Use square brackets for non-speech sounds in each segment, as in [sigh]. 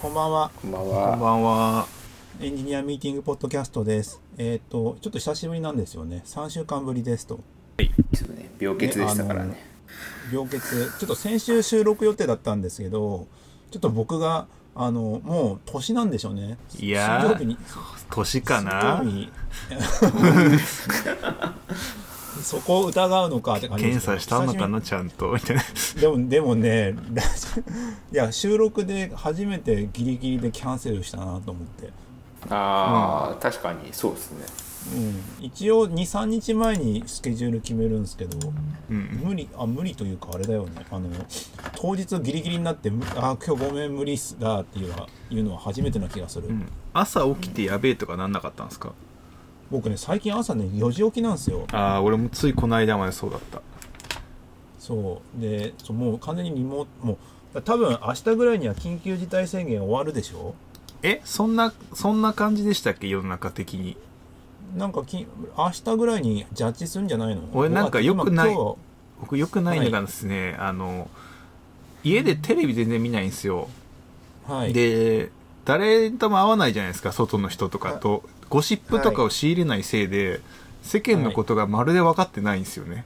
こんばんは。こんばんこんは。ばんは。エンジニアミーティングポッドキャストです。えっ、と、ちょっと久しぶりなんですよね。3週間ぶりですと。ちょっとね、病欠でしたからね。病欠、ちょっと先週収録予定だったんですけど、ちょっと僕が、あの、もう年なんでしょうね。いやー年かな [laughs] そこを疑うのかって感じです検査したのかなちゃんと。みたいな。でも、でもね、[laughs] いや、収録で初めてギリギリでキャンセルしたなと思って。ああ、確かにそうですね。うん、一応23日前にスケジュール決めるんですけどうん。無理あ無理というかあれだよねあの当日ギリギリになってむあ今日ごめん無理っすだっていうのはいうのは初めてな気がする、うん朝起きてやべえとかなんなかったんですか？僕ね最近朝ね4時起きなんですよああ、俺もついこの間までそうだった。そうでそうもう完全にリモもう多分明日ぐらいには緊急事態宣言終わるでしょ？え、そんな、そんな感じでしたっけ？世の中的に。なんかき明日ぐらいにジャッジするんじゃないの？俺なんか良くない僕良くないのがですね、あの、家でテレビ全然見ないんですよ。はいで、誰とも会わないじゃないですか、外の人とかと。ゴシップとかを仕入れないせいで、世間のことがまるで分かってないんですよね。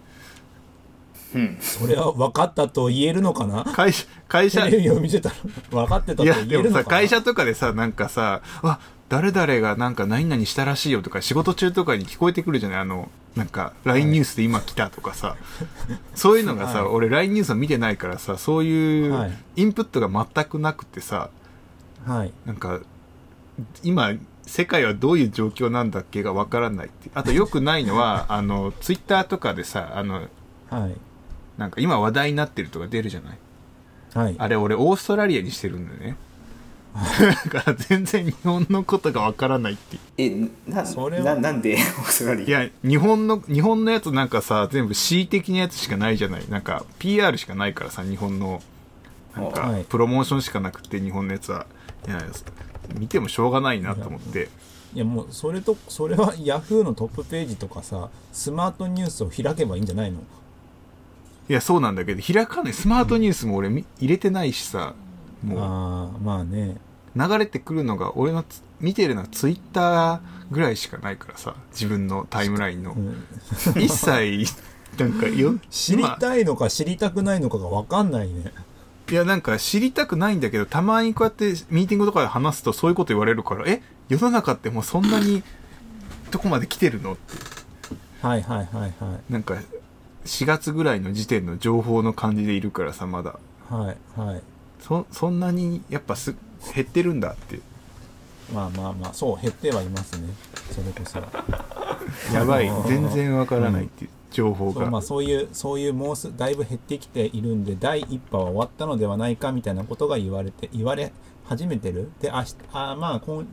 うん。それは分かったと言えるのかな？会社、会社、テレビを見てたら分かってたといや、言えでもさ、るのかな？会社とかでさ、なんかさ、あ、誰々がなんか何々したらしいよとか、仕事中とかに聞こえてくるじゃない？あの、なんか、LINE ニュースで今来たとかさ、そういうのがさ、はい。俺 LINE ニュースを見てないからさ、そういうはい。インプットが全くなくてさ、はい。なんか、今、世界はどういう状況なんだっけがわからないって。あと良くないのは、[laughs] あの、ツイッターとかでさ、あの、はいなんか今話題になってるとか出るじゃない？はいあれ俺オーストラリアにしてるんだよね。だから全然日本のことがわからないっていう。え、な、それはななんで [laughs] オーストラリア？いや、日本の、日本のやつなんかさ、全部恣意的なやつしかないじゃない？なんか、PR しかないからさ、日本の、なんはかい、プロモーションしかなくて、日本のやつは。いや、見てもしょうがないなと思って。いやもうそれとそれはヤフーのトップページとかさスマートニュースを開けばいいんじゃないの？いや、そうなんだけど、開かない。スマートニュースも俺み入れてないしさ、もう、ああまあね流れてくるのが、俺のつ見てるのはツイッターぐらいしかないからさ、自分のタイムラインのう。ん一切、なんかよ、知り今たいのか知りたくないのかが分かんないねいや、なんか知りたくないんだけど、たまにこうやってミーティングとかで話すとそういうこと言われるから、え、世の中ってもうそんなに、[laughs] どこまで来てるの？って。はいはいはいはなんか、4月ぐらいの時点の情報の感じでいるからさ、まだ。いはいはい。そ、そんなに、やっぱす、減ってるんだって。まあまあまあそう減ってはいますね。それこそ。[laughs] やばい。全然わからないっていう情報が。そうまあそういうそういうもうすだいぶ減ってきているんで第一波は終わったのではないかみたいなことが言われて言われ始めてる？で明日あまあ今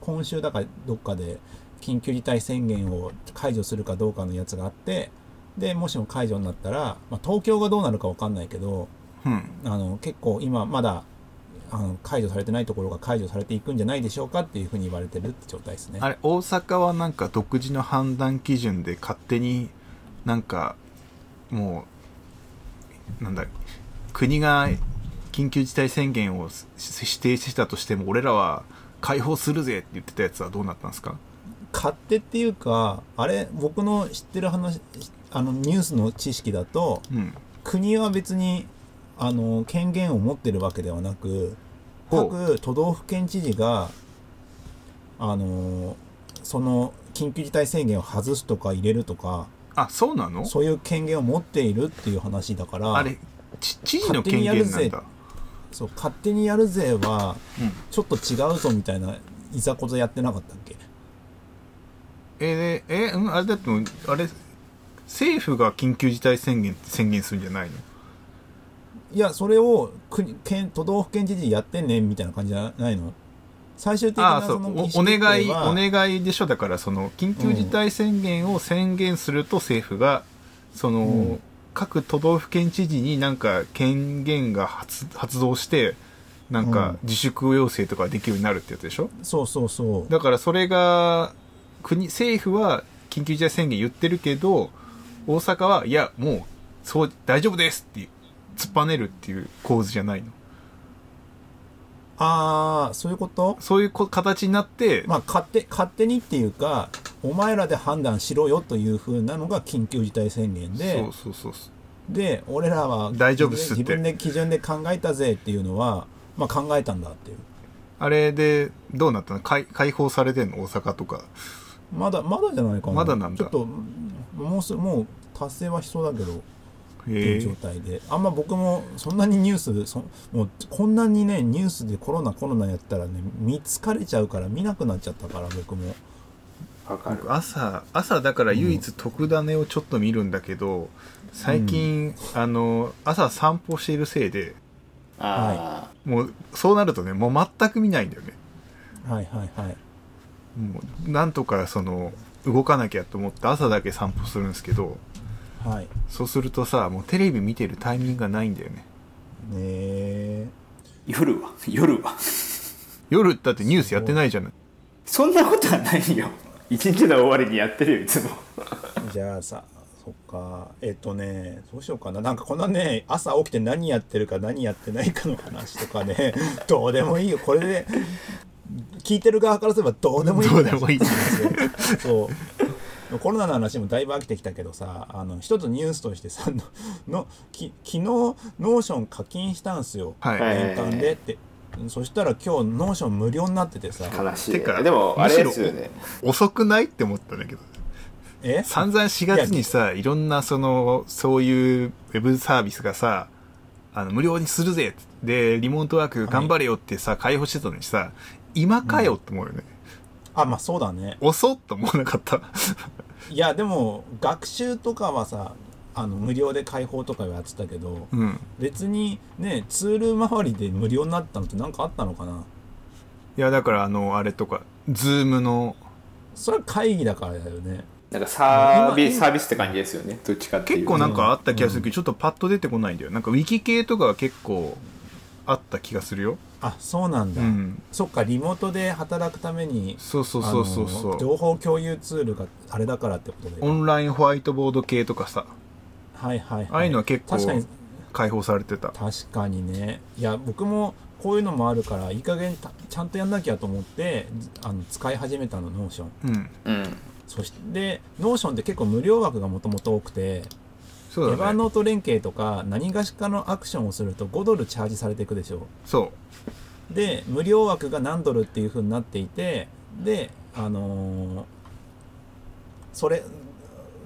今週だからどっかで緊急事態宣言を解除するかどうかのやつがあってでもしも解除になったら、まあ、東京がどうなるかわかんないけどうん。あの結構今まだあの解除されてないところが解除されていくんじゃないでしょうかっていうふうに言われてるって状態ですね。あれ、大阪はなんか独自の判断基準で勝手になんか、もう、なんだ、国が緊急事態宣言をし指定してたとしても、俺らは解放するぜって言ってたやつはどうなったんですか？勝手っていうかあれ僕の知ってる話あのニュースの知識だとうん。国は別にあの権限を持ってるわけではなく各都道府県知事があのその緊急事態宣言を外すとか入れるとかあ、そうなの？そういう権限を持っているっていう話だからあれ、ち知事の権限なんだ。そう勝手にやるぜはうん。ちょっと違うぞみたいないざこざやってなかったっけ？えー、え、うん、あれだってあれ、政府が緊急事態宣言宣言するんじゃないの？いや、それを国県都道府県知事やってねみたいな感じじゃないの？最終的ああ、そう。なそのお願い、はお願いでしょ。だから、その、緊急事態宣言を宣言すると政府が、その、うん各都道府県知事になんか権限が発発動して、なんか自粛要請とかできるようになるってやつでしょ？そうそうそう。だからそれが、国、政府は緊急事態宣言言ってるけど、大阪は、いや、もう、そう、大丈夫ですっていう、突っぱねるっていう構図じゃないの。ああそういうこと？そういうこ形になって、まあ勝手勝手にっていうかお前らで判断しろよというふうなのが緊急事態宣言でそうそうそう。そうで俺らは大丈夫っすって。自分で基準で考えたぜっていうのは、まあ、考えたんだっていう。あれでどうなったの？解解放されてんの？大阪とか。まだまだじゃないかな。まだなんだ。ちょっともうすもう達成はしそうだけどいう状え態で。あんま僕もそんなにニュースそもうこんなにねニュースでコロナコロナやったらね見つかれちゃうから見なくなっちゃったから僕も。朝朝だから唯一特ダネをちょっと見るんだけど最近、あの朝散歩しているせいであもうそうなるとねもう全く見ないんだよね。はいはいはい。もうなんとかその動かなきゃと思って朝だけ散歩するんですけどはい。そうするとさもうテレビ見てるタイミングがないんだよね。ねえー。夜は？夜は？夜だってニュースやってないじゃないそんなことはないよ。一日の終わりにやってるよいつも。じゃあさそっか。えっとねどうしようかな。なんかこんなね朝起きて何やってるか何やってないかの話とかね。[laughs] どうでもいいよ。これで聞いてる側からすればどうでもいいどうでもいいそうコロナの話もだいぶ飽きてきたけどさあの一つニュースとしてさ [laughs] ののき昨日 Notion 課金したんすよ、はい、はい年間で。ってそしたら今日 Notion 無料になっててさ。悲しい。てかでもあれですよね。遅くないって思ったんだけど。え？散々4月にさいろんなそのそういうウェブサービスがさあの無料にするぜでリモートワーク頑張れよってさ、開放してたのにさ今かよって思うよね、あまあそうだね。遅っと思わなかった。[laughs] いやでも学習とかはさあの無料で開放とかやってたけどうん。別にねツール周りで無料になったのって何かあったのかな？いやだからあのあれとか Zoom の。それは会議だからだよね。なんかサービ今スサービスって感じですよね。どっちかっていう結構なんかあった気がするけど、ちょっとパッと出てこないんだよ。なんかウィキ系とかは結構あった気がするよ。あそうなんだ、うん。そっかリモートで働くためにそうそうそうそうそあのう情報共有ツールがあれだからってことでオンラインホワイトボード系とかさ。はいはいはい。ああいうのは結構確かに開放されてた。確かにね。いや僕もこういうのもあるからいい加減たちゃんとやんなきゃと思ってあの使い始めたの Notion うん。うん。そして Notion って結構無料枠がもともと多くて、そうだね。エヴァノート連携とか何がしかのアクションをすると5ドルチャージされていくでしょそう。で無料枠が何ドルっていう風になっていてであのーそれ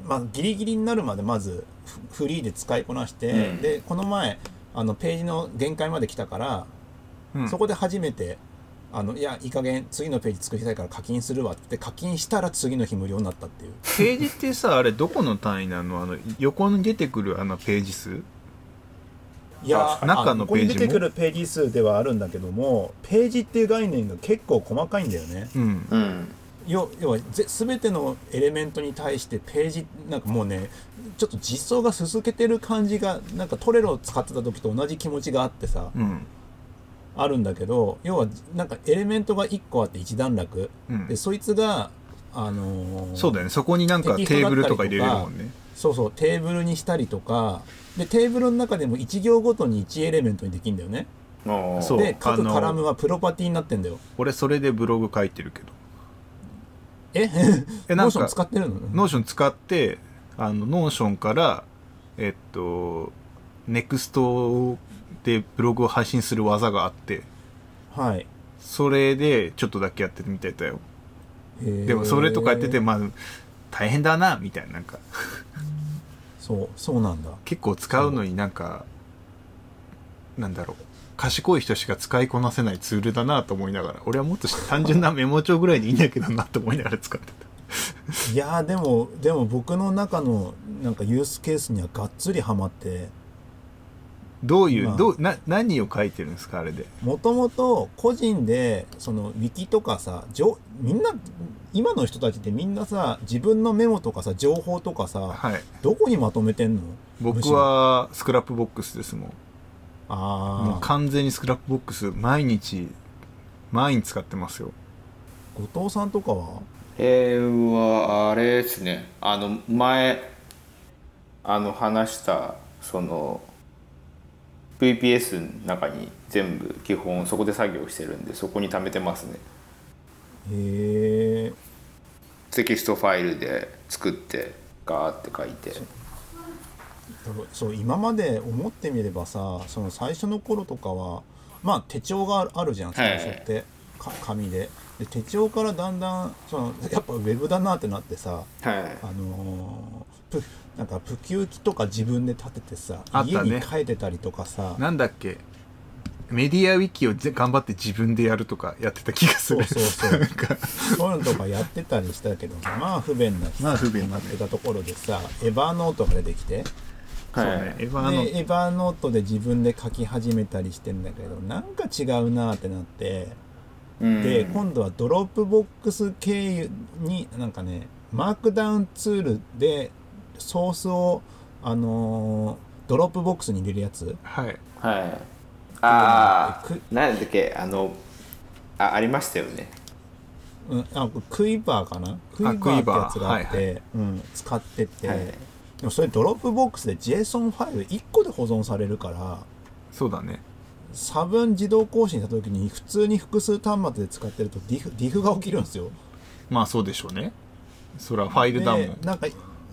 まあギリギリになるまでまずフフリーで使いこなして、うん。でこの前あのページの限界まで来たから、うん。そこで初めてあのいやいい加減次のページ作りたいから課金するわって課金したら次の日無料になったっていう。ページってさあれどこの単位なの？あの横に出てくるあのページ数？いや中のページも？出てくるページ数ではあるんだけどもページっていう概念が結構細かいんだよね。うん。うん。要要はぜ全てのエレメントに対してページなんかもうねちょっと実装がすすけてる感じがなんかトレロを使ってた時と同じ気持ちがあってさ。うんあるんだけど要はなんかエレメントが1個あって一段落。うん。でそいつがあのーそうだよね。そこになんかテーブルとか入れれるもんね。そうそう。テーブルにしたりとか。でテーブルの中でも1行ごとに1エレメントにできるんだよね。で各カラムはプロパティになってんだよ。俺それでブログ書いてるけど。え？えなんかノーション使ってるの？ Notion 使ってあの Notion からえっと Next でブログを配信する技があってはい。それでちょっとだけやってみてたよ。ででもそれとかやっててまあ大変だなみたいななんか。そうそうなんだ。結構使うのになんかなんだろう。賢い人しか使いこなせないツールだなと思いながら俺はもっと単純なメモ帳ぐらいでいいんだけどなと思いながら使ってた。いやーでもでも僕の中のなんかユースケースにはがっつりハマってどういう、まあ。どうな何を書いてるんですかあれで？もともと個人でそのウィキとかさ情みんな今の人たちってみんなさ自分のメモとかさ情報とかさはい。どこにまとめてんの？僕は Scrapbox ですもん。もああう完全に Scrapbox 毎日毎日使ってますよ。後藤さんとかは？えー、はあれですね。あの前あの話したその VPS の中に全部基本そこで作業してるんでそこに貯めてますね。へえテキストファイルで作ってガーって書いて。そう今まで思ってみればさその最初の頃とかはまあ手帳があるじゃん最初って、か紙で。で手帳からだんだんそのやっぱウェブだなってなってさはい。あのープなんか PukiWiki とか自分で立ててさ、あったね。家に書いてたりとかさ。なんだっけ？ MediaWiki をぜ頑張って自分でやるとかやってた気がする。そうそうそう。なんか。そういうのとかやってたりしたけどまあ不便なまあ不便になってたところでさ Evernote が出てきて。そうはいね。エヴァーので Evernote で自分で書き始めたりしてんだけどなんか違うなってなって。うん。で今度は Dropbox 経由になんかね Markdown ツールでソースをあのー Dropbox に入れるやつ？はい。はい。ああく何だっけ？あのあありましたよね。うん、あ Quiver かな？ Quiver。ってやつがあって、うん、使ってて、はい。でもそれ Dropbox で JSON ファイル1個で保存されるからそうだね。差分自動更新した時に普通に複数端末で使ってるとディフディフが起きるんですよ。まあそうでしょうね。それはファイルだもんでなんか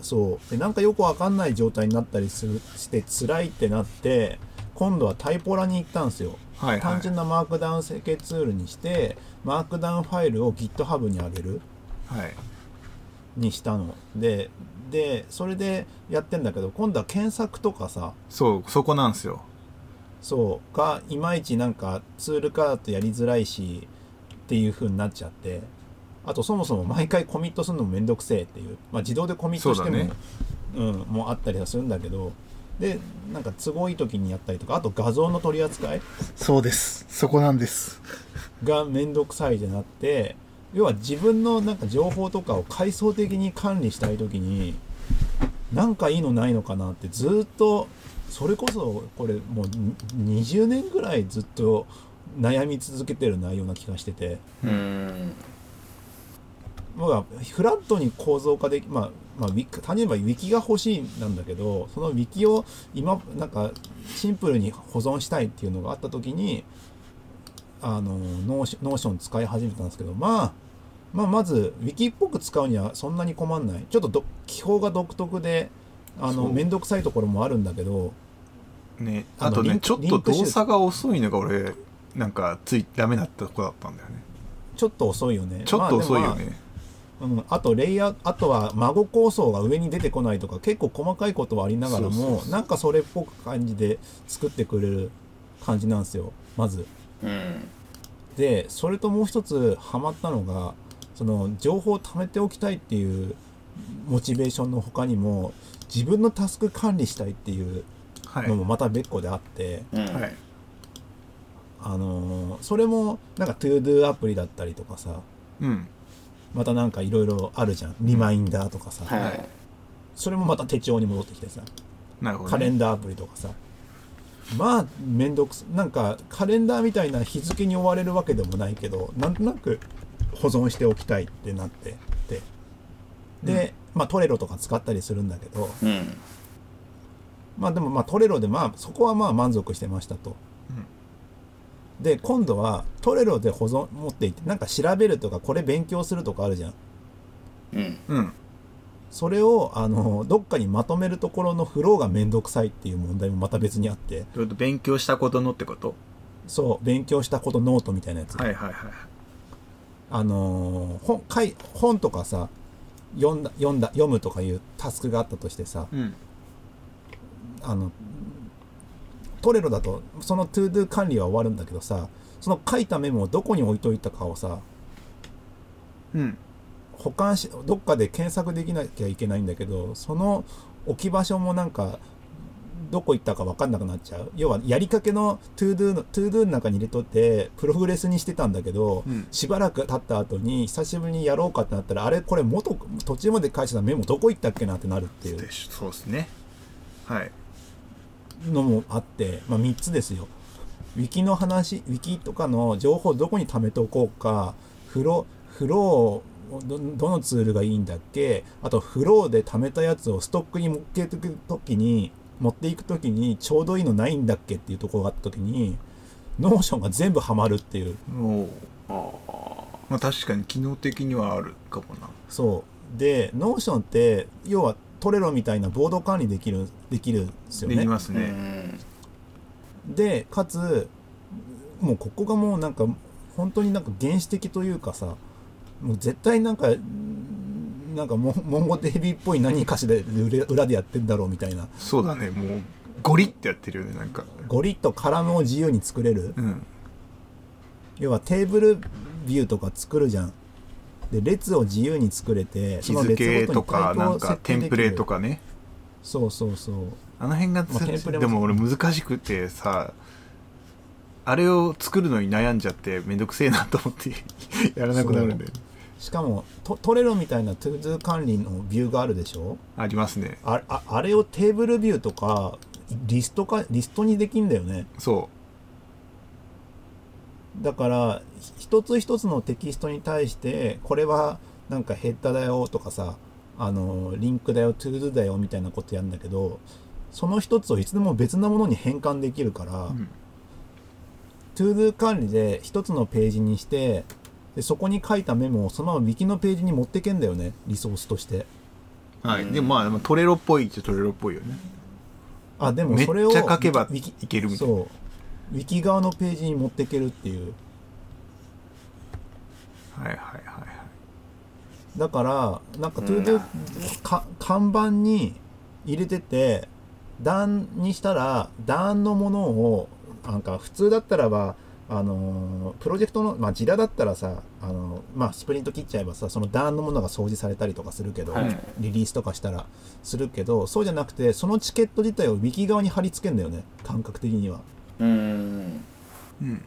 そう。でなんかよくわかんない状態になったりするして辛いってなって今度はタイポラに行ったんですよ、はいはい。単純なマークダウン設計ツールにしてマークダウンファイルを GitHub に上げる。はい。にしたの。ででそれでやってんだけど今度は検索とかさ。そうそこなんですよ。そう。がいまいちなんかツール化だとやりづらいしっていう風になっちゃってあとそもそも毎回コミットするのもめんどくせえっていう、まあ、自動でコミットしてもそうだね。うん、もうあったりはするんだけどでなんか都合いい時にやったりとかあと画像の取り扱いそうです。そこなんです。がめんどくさいってなって要は自分のなんか情報とかを階層的に管理したい時になんかいいのないのかなってずっとそれこそこれもうに20年ぐらいずっと悩み続けてる内容な気がしてて。うん僕はフラットに構造化できまあまあ、ウィキ単純に言えばウィキが欲しいなんだけどそのウィキを今なんかシンプルに保存したいっていうのがあった時にあのノーシ Notion 使い始めたんですけど、まあ、まあまずウィキっぽく使うにはそんなに困んない。ちょっとど記法が独特であのそう。面倒くさいところもあるんだけどねあとねちょっと動作が遅いのが俺なんかついダメだったとこだったんだよね。ちょっと遅いよね。ちょっと遅いよまあうん、あとレイヤーあとは孫構想が上に出てこないとか結構細かいことはありながらもなんかそれっぽく感じで作ってくれる感じなんですよ。まず。うん。でそれともう一つハマったのがその情報を貯めておきたいっていうモチベーションの他にも自分のタスク管理したいっていうはい。のもまた別個であって、うん。はい。あのーそれもなんか ToDo アプリだったりとかさうんまたなんかいろいろあるじゃん。リマインダーとかさ、はい。それもまた手帳に戻ってきてさ。なるほど、ね、カレンダーアプリとかさ。まあめんどくさなんかカレンダーみたいな日付に追われるわけでもないけどなんとなく保存しておきたいってなってて。で、まあトレロとか使ったりするんだけど。うん。まあでもまあトレロでまあそこはまあ満足してましたと。で今度はトレロで保存持っていってなんか調べるとかこれ勉強するとかあるじゃん。うん。うん。それをあのどっかにまとめるところのフローがめんどくさいっていう問題もまた別にあって。ちょっと勉強したことのってこと？そう勉強したことノートみたいなやつ、はいはいはいあのー本かい本とかさ読んだ読んだ読むとかいうタスクがあったとしてさうん。あの Trello だとその ToDo 管理は終わるんだけどさその書いたメモをどこに置いといたかをさうん。保管しどっかで検索できなきゃいけないんだけどその置き場所もなんかどこ行ったか分かんなくなっちゃう。要はやりかけの ToDo の ToDo の中に入れとってプログレスにしてたんだけど、うん。しばらく経った後に久しぶりにやろうかってなったらあれこれ元途中まで書いたメモどこ行ったっけなってなるっていう。でそうですね。はいのもあって、まあ、3つですよ。ウィキの話、ウィキとかの情報をどこに貯めておこうか、フロフローをど、どのツールがいいんだっけ、あとフローで貯めたやつをストックに持っていくときに、持っていく時にちょうどいいのないんだっけっていうところがあった時に Notion が全部ハマるっていう。おうあまあ確かに機能的にはあるかもな。そう。で Notion って要は Trello みたいなボード管理できるできるんですよね。ーできますね、うんでかつもうここがもうなんか本当になんか原始的というかさもう絶対なんかなんかモンモンゴ DB っぽい何かしらで裏裏でやってんだろうみたいな。そうだね。もうゴリってやってるよねなんか。ゴリッとカラムを自由に作れる。うん。要はテーブルビューとか作るじゃんで列を自由に作れて日付とかなんかテンプレとかかね。そうそうそう。あの辺がまあテンプレもでも俺難しくてさあれを作るのに悩んじゃってめんどくせえなと思って [laughs] やらなくなるんだよね。しかもト Trello みたいな ToDo 管理のビューがあるでしょ？ありますね。あああれをテーブルビューとかリストかリストにできんだよね。そだからひ一つ一つのテキストに対してこれはなんかヘッダーだよとかさあのリンクだよ ToDo だよみたいなことやるんだけどその一つをいつでも別なものに変換できるから、う、うん、ToDo 管理で一つのページにしてでそこに書いたメモをそのまま Wiki のページに持ってけんだよねリソースとして。はい、うん。でもまあ Trello っぽいっちゃ Trello っぽいよね。あでもめっそれをちゃ書けばいけるみたいな。そう Wiki 側のページに持ってけるっていう。はいはいはいはい。だからなんかうん。ToDo かカンバンに入れてて段にしたら段のものをなんか普通だったらばあのープロジェクトのまあジラだったらさあのーまあスプリント切っちゃえばさその段のものが掃除されたりとかするけど、はい。リリースとかしたらするけどそうじゃなくてそのチケット自体を Wiki 側に貼り付けんだよね感覚的にはうんうん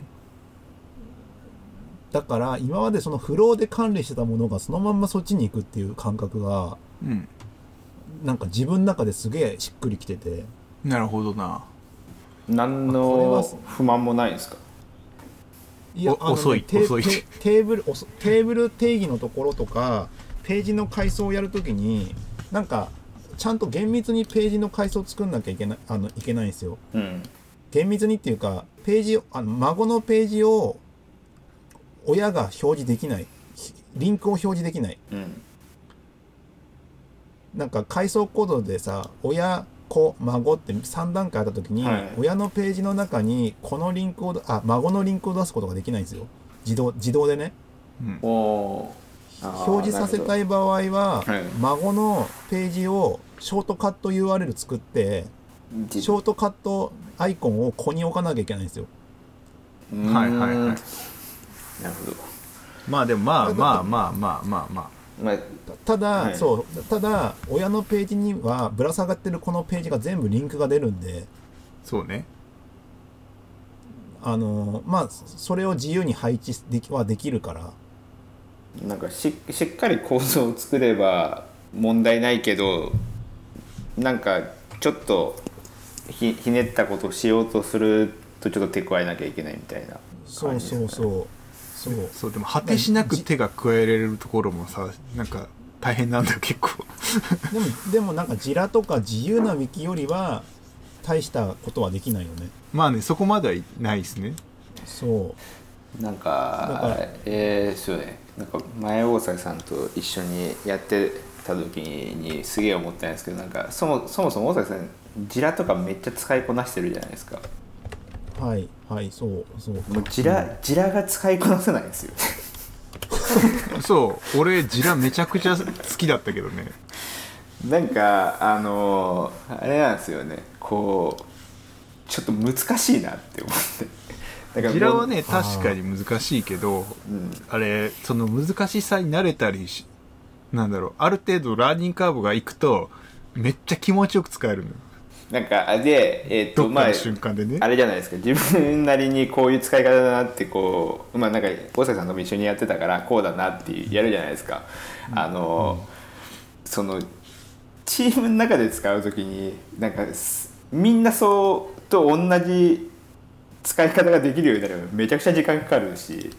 だから今までそのフローで管理してたものがそのまんまそっちに行くっていう感覚がうん。なんか自分の中ですげえしっくりきてて。なるほどな。何の不満もないんですか？いお遅いテ遅い。テテーブルテーブル定義のところとかページの階層をやるときになんかちゃんと厳密にページの階層を作んなきゃいけないあのいけないんですよ。うん厳密にっていうかページをあの孫のページを親が表示できない。ひリンクを表示できない。うん。なんか階層コードでさ親子孫って3段階あった時に、はい。親のページの中にこのリンクをあ孫のリンクを出すことができないんですよ。自動自動でね。うん。表示させたい場合は、はい。孫のページをショートカット URL 作ってじショートカットアイコンをここに置かなきゃいけないんですよ。うん。はいはいはい。なるほど。まあでもまあまあまあまあまあまあまあ。ただ、はい。そうただ親のページにはぶら下がってるこのページが全部リンクが出るんで。そうね。あのまあそれを自由に配置できはできるから。なんかししっかり構造を作れば問題ないけどなんかちょっとひひねったことをしようとするとちょっと手加えなきゃいけないみたいな。そうそう。そうそうそう。でも果てしなく手が加えられるところもさなんか大変なんだよ結構。[laughs] でもでもなんかジラとか自由なウィキよりは大したことはできないよね。まあねそこまではいないですね。そう。なんだかから。えー、そうね。なんか前大崎さんと一緒にやってた時にすげえ思ったんですけどなんかそもそもそも大崎さんジラとかめっちゃ使いこなしてるじゃないですか。はいはいそうそうもうジラジラが使いこなせないんですよ。[laughs] そう俺ジラめちゃくちゃ好きだったけどね。なんかあのーあれなんですよね。こうちょっと難しいなって思って。だジラはね確かに難しいけどうん。あれその難しさに慣れたりしなんだろうある程度ラーニングカーブがいくとめっちゃ気持ちよく使えるのよなんかあでえーっとまあね。あれじゃないですか。自分なりにこういう使い方だなってこうまあなんか大崎さんとも一緒にやってたからこうだなってやるじゃないですか、あの、そのチームの中で使う時になんかすみんなそうと同じ使い方ができるようになるとめちゃくちゃ時間かかるし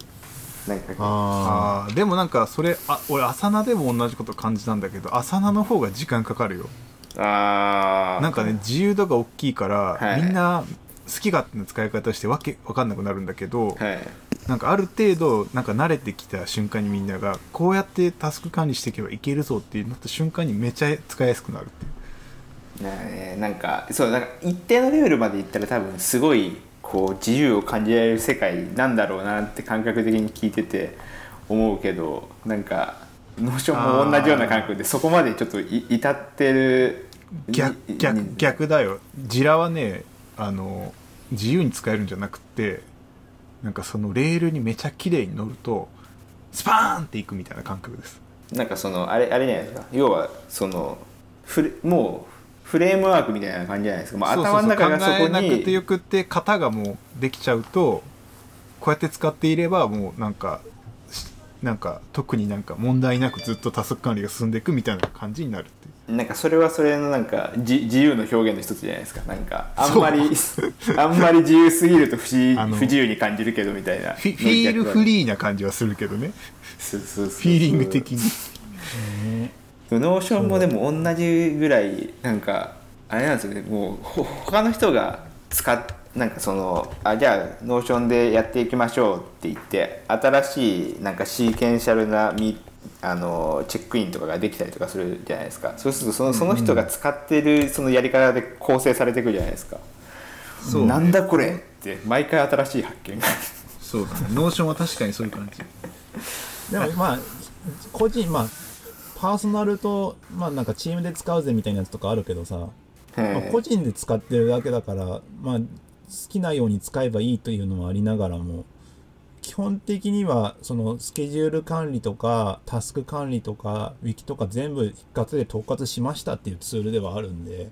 なんかあでもなんかそれあ俺アサナでも同じこと感じたんだけどアサナの方が時間かかるよああなんかね自由度が大きいから、はい。みんな好き勝手な使い方してわけわかんなくなるんだけど、はい。なんかある程度なんか慣れてきた瞬間にみんながこうやってタスク管理していけばいけるぞってなった瞬間にめちゃ使いやすくなるっていう。ねなんかそうなんか一定のレベルまでいったら多分すごいこう自由を感じられる世界なんだろうなって感覚的に聞いてて思うけどなんか Notion も同じような感覚でそこまでちょっとい至ってる逆に逆に逆だよ。 Jira はねあの自由に使えるんじゃなくてなんかそのレールにめちゃ綺麗に乗るとスパーンっていくみたいな感覚です。なんかそのあれあれじゃないですか。要はそのフレもうフレームワークみたいな感じじゃないですか、まあ、そうそうそう。頭の中がそこ考えなくてによくって型がもうできちゃうとこうやって使っていればもうなんかしなんか特になんか問題なくずっとタスク管理が進んでいくみたいな感じになるなんかそれはそれのなんかじ自由の表現の一つじゃないですか。なんかあんまり [laughs] あんまり自由すぎると不思あの不自由に感じるけどみたいな。フィフィールフーリーな感じはするけどね。そうそうそうフィーリング的に。 Notion もでも同じぐらいなんかあれなんですよね。もうほ他の人が使っなんかそのあじゃあ Notion でやっていきましょうって言って新しいなんかシーケンシャルなミあのチェックインとかができたりとかするじゃないですか。そうするとそのその人が使ってるそのやり方で構成されていくじゃないですか、そう。ねなんだこれって毎回新しい発見が。そうだね。ノーションは確かにそういう感じ。でもまあ個人まあパーソナルとまあなんかチームで使うぜみたいなやつとかあるけどさ、まあ、個人で使ってるだけだからまあ好きなように使えばいいというのはありながらも基本的にはそのスケジュール管理とかタスク管理とかウィキとか全部一括で統括しましたっていうツールではあるんで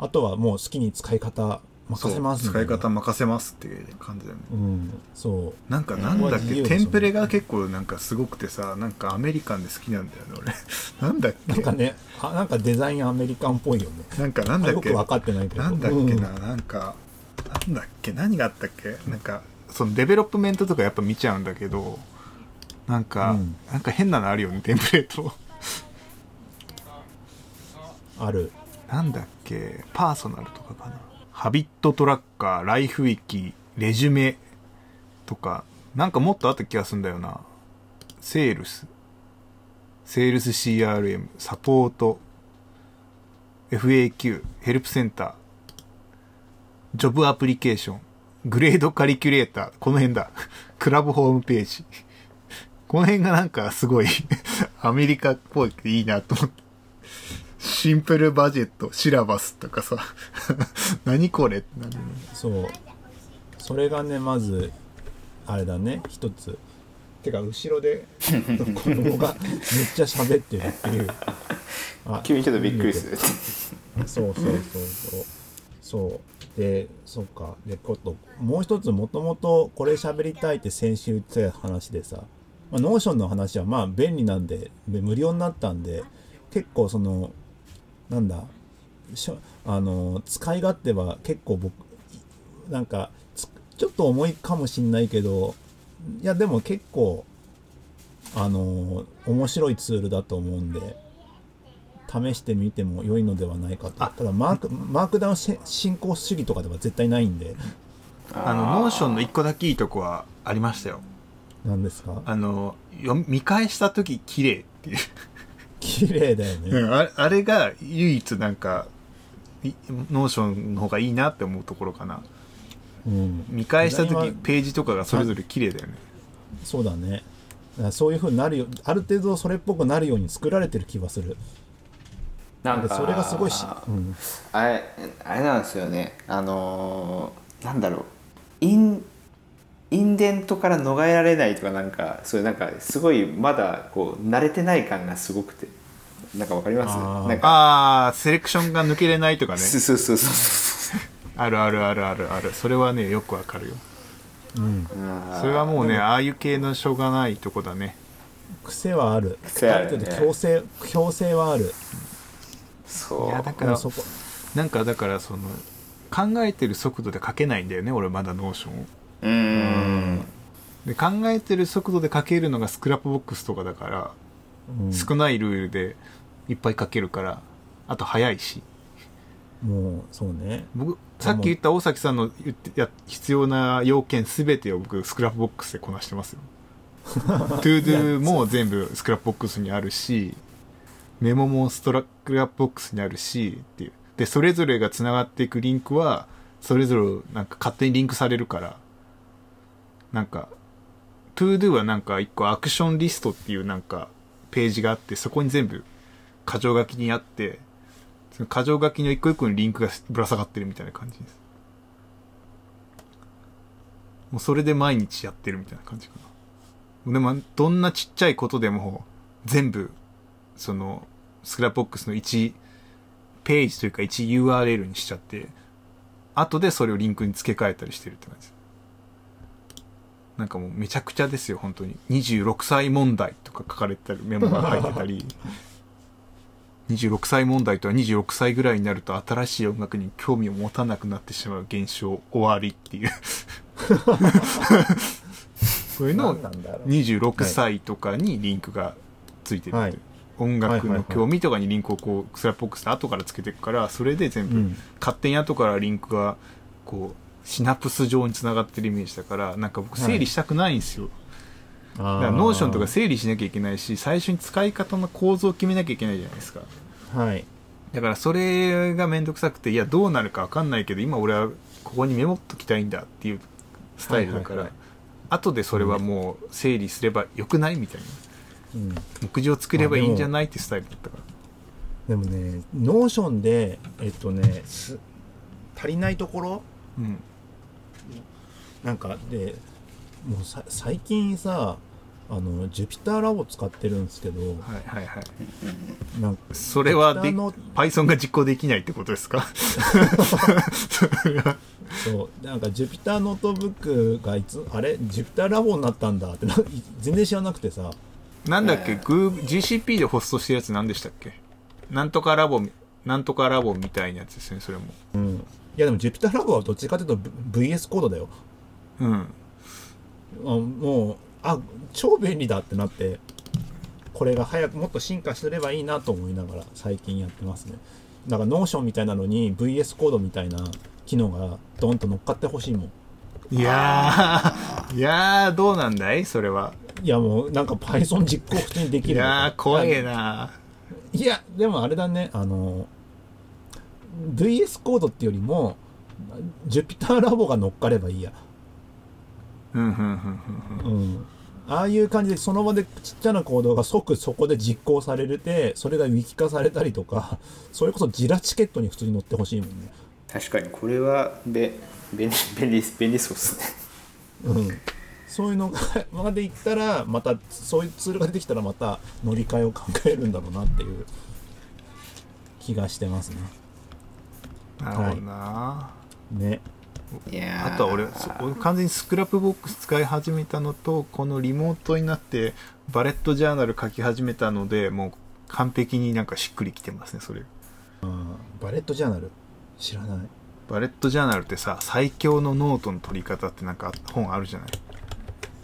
あとはもう好きに使い方任せます使い方任せますっていう感じだよね。うんそう。なんかなんだっけ？テンプレが結構なんかすごくてさなんかアメリカンで好きなんだよね俺。[laughs] なんだっけ？なんかねあなんかデザインアメリカンっぽいよね。なんかなんだっけ？よく分かってないけど。なんだっけな、なんかなんだっけ？何があったっけ？なんかそのデベロップメントとかやっぱ見ちゃうんだけどなんか、うん。なんか変なのあるよねテンプレートある。なんだっけパーソナルとかかな。 Habit Tracker Life Wiki Resume とか。なんかもっとあった気がするんだよな。セールス。セールス CRM サポート。FAQ ヘルプセンター。ジョブアプリケーショングレードカリキュレーター。この辺だ。[laughs] クラブホームページ。この辺がなんかすごい [laughs] アメリカっぽいっていいなと思って。シンプルバジェット、シラバスとかさ、[laughs] 何これってなるね。そう。それがねまずあれだね。一つ。てか後ろで子供がめっちゃ喋ってるっていう。あ急にちょっとびっくりする。そうそうそうそう。そうでそっか。でこともう一つもともとこれ喋りたいって先週言ってた話でさ、ま、 Notion の話はまあ便利なんで無料になったんで結構そのなんだあの使い勝手は結構僕なんかちょっと重いかもしんないけどいやでも結構あの面白いツールだと思うんで試してみても良いのではないかと。あ。ただマークマークダウンし信仰主義とかでは絶対ないんで。あの、 Notion の一個だけいいとこはありましたよ。何ですか？あの、読み見返した時綺麗っていう。綺麗だよね、うんあれあれが唯一なんか、い Notion の方がいいなって思うところかな。うん、見返した時ページとかがそれぞれ綺麗だよね。そうだね。だからそういう風になるよある程度それっぽくなるように作られてる気はするなんかそれがすごいし、うん、あれあれなんですよね。あのーなんだろう。インインデントから逃れられないとかなんかそういうなんかすごいまだこう慣れてない感がすごくて。なんかわかります？なんか。あー、セレクションが抜けれないとかね。そうそうそうそうあるあるあるあるある。それはね、よくわかるよ。うん、そそれはもうね、ああいう系のしょうがないとこだね。癖はある。癖ある程度強制強制はあるそう。いやだからそこ。なんかだからその、考えてる速度で書けないんだよね、俺まだ Notion を。うーん。で考えてる速度で書けるのが Scrapbox とかだから、うん。少ないルールでいっぱい書けるからあと早いし。もうそうね。僕さっき言った大崎さんの言ってや必要な要件全てを僕 Scrapbox でこなしてますよ。 ToDo も全部 Scrapbox にあるしメモもストラックラップボックスにあるしっていう。でそれぞれがつながっていくリンクはそれぞれなんか勝手にリンクされるからなんか ToDo はなんか一個アクションリストっていうなんかページがあってそこに全部箇条書きにあってその箇条書きの一個一個にリンクがぶら下がってるみたいな感じですもうそれで毎日やってるみたいな感じかな。でもどんなちっちゃいことでも全部その Scrapbox の1ページというか 1URL にしちゃって後でそれをリンクに付け替えたりしてるって感じ。なんかもうめちゃくちゃですよ本当に。26歳問題とか書かれてたりメモが入ってたり。[laughs] 26歳問題とは26歳ぐらいになると新しい音楽に興味を持たなくなってしまう現象終わりっていう。[laughs] そういうのを何なんだろう。26歳とかにリンクがついてるっていう、はい音楽の興味とかにリンクをこうスラップボックスで後からつけていくからそれで全部、うん。勝手に後からリンクがこうシナプス上につながってるイメージだからなんか僕整理したくないんですよ、だから Notionとか整理しなきゃいけないし最初に使い方の構造を決めなきゃいけないじゃないですか。はい。だからそれがめんどくさくていやどうなるか分かんないけど今俺はここにメモっときたいんだっていうスタイルだから、はいはいはい。後でそれはもう整理すればよくないみたいなうん。目次を作ればいいんじゃないってスタイルだったから。でもね Notionでえっとねす足りないところ？うん。なんかでもうさ最近さあの Jupyter ラボ使ってるんですけどはいはいはい。なんかそれはで Python が実行できないってことですか？[laughs] そう。なんか Jupyter ノートブックがいつあれ？Jupyter ラボになったんだってな全然知らなくてさなんだっけ、Google GCP でホストしてるやつ何でしたっけ？なんとかラボなんとかラボみたいなやつですねそれも。うん。いやでも Jupyter ラボはどっちかというと VS Code だよ。うん。あもうあ超便利だってなってこれが早くもっと進化すればいいなと思いながら最近やってますね。だからノーションみたいなのに VS コードみたいな機能がドンと乗っかってほしいもん。いやーいやーどうなんだい？それはいやもうなんか Python 実行普通にできいるのか。やー怖えな。いやでもあれだね。あの VS コードってよりも Jupyter ラボが乗っかればいいや。うんうんうんうんうん。ああいう感じでその場でちっちゃなコードが即そこで実行されるてそれがウィキ化されたりとかそれこそジラチケットに普通に載ってほしいもんね。確かにこれはべ便利便利便利そうですね。うんそういうのがまでいったらまたそういうツールが出てきたらまた乗り換えを考えるんだろうなっていう気がしてますね。なるほどな、ね。いやー。あとは俺そ俺完全に Scrapbox 使い始めたのとこのリモートになってバレットジャーナル書き始めたのでもう完璧になんかしっくりきてますねそれ。うんバレットジャーナル？知らないバレットジャーナルってさ最強のノートの取り方ってなんか本あるじゃない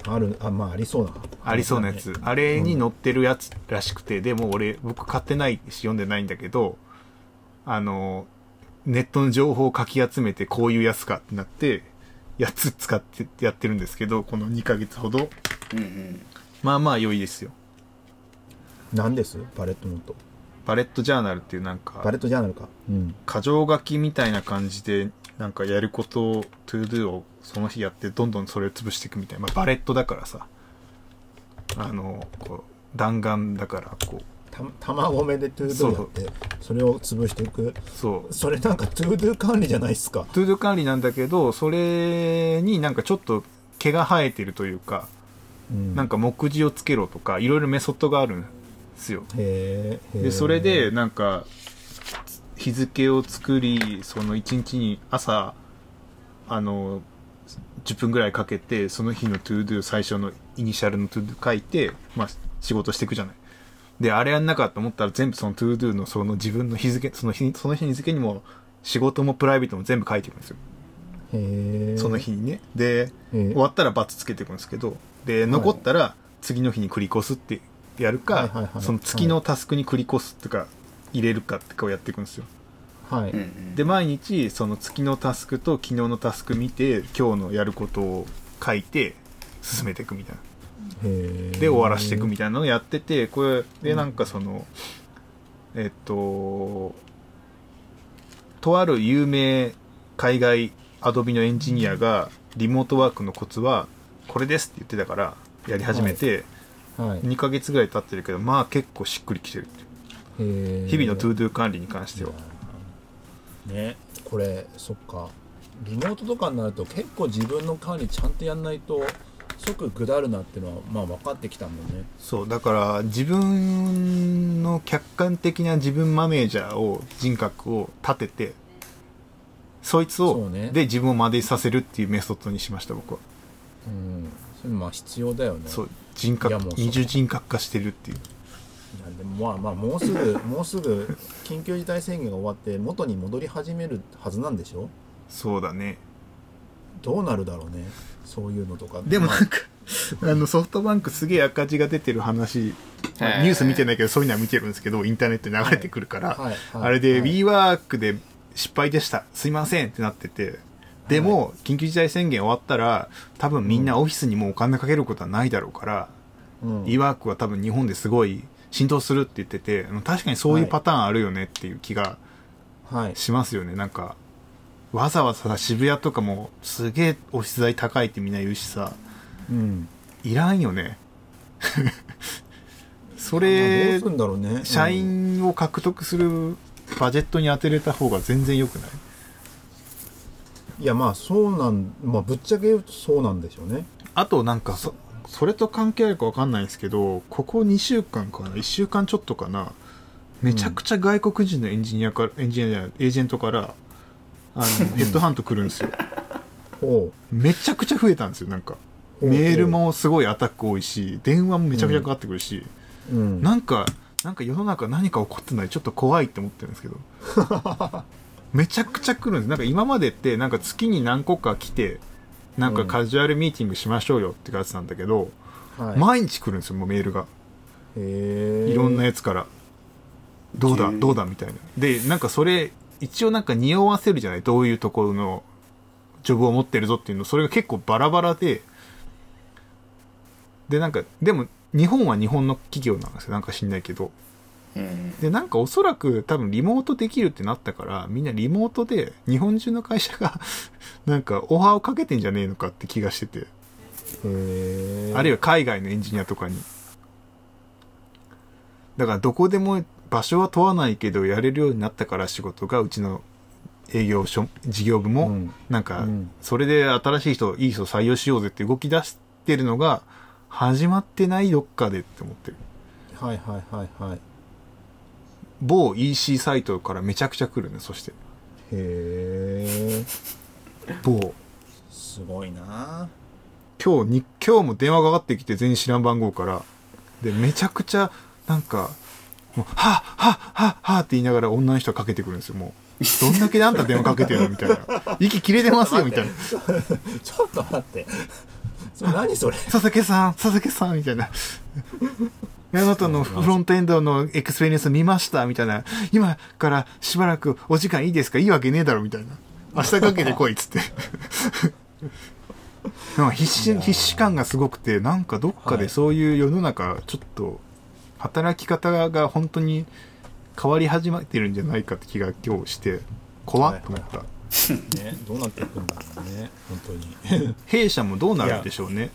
あるあまあありそうな。ありそうなやつ、あれに載ってるやつらしくて、でも俺僕買ってないし読んでないんだけどあのネットの情報をかき集めてこういうやつかってなってやつ使ってやってるんですけどこの2ヶ月ほど。うんうん。まあまあ良いですよ。何です？バレットノート。バレットジャーナルっていうなんかバレットジャーナルか。うん。箇条書きみたいな感じでなんかやることを ToDo をその日やってどんどんそれを潰していくみたいな、まあ、バレットだからさ。あのこう弾丸だからこう。た卵目で ToDo やってそれを潰していく。そう。それなんか ToDo 管理じゃないっすか。 ToDo 管理なんだけどそれになんかちょっと毛が生えてるというか、うん。なんか目次をつけろとかいろいろメソッドがあるんですよ。へえでそれでなんか日付を作りその1日に朝あの10分ぐらいかけてその日の ToDo 最初のイニシャルの ToDo 書いて、まあ、仕事していくじゃない。であれやんなかったと思ったら全部その ToDo のその自分の日付その日その日付にも仕事もプライベートも全部書いていくんですよ。へえその日にね。で終わったらバツつけていくんですけどで残ったら次の日に繰り越すってやるか、はいその月のタスクに繰り越すってか入れるかってかをやっていくんですよはい、うんうん。で毎日その月のタスクと昨日のタスク見て今日のやることを書いて進めていくみたいな。で終わらしていくみたいなのをやっててこれでなんかそのえっととある有名海外 Adobe のエンジニアがリモートワークのコツはこれですって言ってたからやり始めてはい。2ヶ月ぐらい経ってるけどまあ結構しっくりきてる日々の ToDo 管理に関してはねこれそっか。リモートとかになると結構自分の管理ちゃんとやんないと即ぐだるなっていうのはまあ分かってきたもんね。そうだから自分の客観的な自分マネージャーを人格を立ててそいつをね。で自分を真似させるっていうメソッドにしました僕は。うん。それまあ必要だよね。そう人格二重人格化してるっていうでもまあまあもうすぐ [laughs] もうすぐ緊急事態宣言が終わって元に戻り始めるはずなんでしょ？そうだね。どうなるだろうねそういうのとか。でもなんか [laughs] あのソフトバンクすげえ赤字が出てる話、ニュース見てないけどそういうのは見てるんですけどインターネットに流れてくるから、はいはいあれではい WeWork で失敗でした。すいませんってなってて。でも、緊急事態宣言終わったら多分みんなオフィスにもうお金かけることはないだろうから、うん。WeWork は多分日本ですごい浸透するって言ってて確かにそういうパターンあるよねっていう気がはい。しますよね。なんかわざわざさ渋谷とかもすげえオフィス代高いってみんな言うしさうん。いらんよね。[laughs] そまあれどうするんだろうね。社うん。員を獲得するバジェットに当てれた方が全然良くない？いやまあそうなんまあぶっちゃけ言うとそうなんでしょうね。あとなんかそそれと関係あるか分かんないんですけどここ2週間かな1週間ちょっとかなめちゃくちゃ外国人のエンジニアから、エンジニアエージェントからあの [laughs] ヘッドハント来るんですよ。ほめちゃくちゃ増えたんですよなんか。メールもすごいアタック多いし電話もめちゃくちゃかかってくるし、ううん。なんかなんか世の中何か起こってないちょっと怖いって思ってるんですけど。[laughs] めちゃくちゃ来るんです。なんか今までってなんか月に何個か来てなんかカジュアルミーティングしましょうよってやつなんだけど、はい。毎日来るんですよもうメールが。いろんなやつから、どうだどうだみたいな。でなんかそれ一応なんか匂わせるじゃない？どういうところのジョブを持ってるぞっていうの。それが結構バラバラで。でなんかでも日本は日本の企業なんですよ。なんか知んないけどうん。でなんかおそらく多分リモートできるってなったからみんなリモートで日本中の会社が [laughs] なんかオファーをかけてんじゃねえのかって気がしてて。あるいは海外のエンジニアとかに。だからどこでも場所は問わないけどやれるようになったから仕事がうちの営業所事業部もうん。なんかうん。それで新しい人いい人採用しようぜって動き出してるのが始まってないどっかでって思ってる。はいはいはいはい某 EC サイトからめちゃくちゃ来るねそして。へえ某。すごいな。今日に今日も電話がかかってきて全然知らん番号から。でめちゃくちゃなんかもうはっはっはっはって言いながら女の人がかけてくるんですよもう。どんだけであんた電話かけてるのみたいな。[laughs] 息切れてますよみたいな。ちょっと待って。それ何それ？佐々木さん佐々木さんみたいなあなたのフロントエンドのエクスペリエンス見ましたみたいな。今からしばらくお時間いいですか？いいわけねえだろみたいな。明日かけてこいっつって。[laughs] なんか必死必死感がすごくてなんかどっかでそういう世の中ちょっと働き方が本当に変わり始めてるんじゃないかって気が今日して怖っと思った、[laughs] ねどうなっていくんだろうね本当に。[laughs] 弊社もどうなるんでしょうね。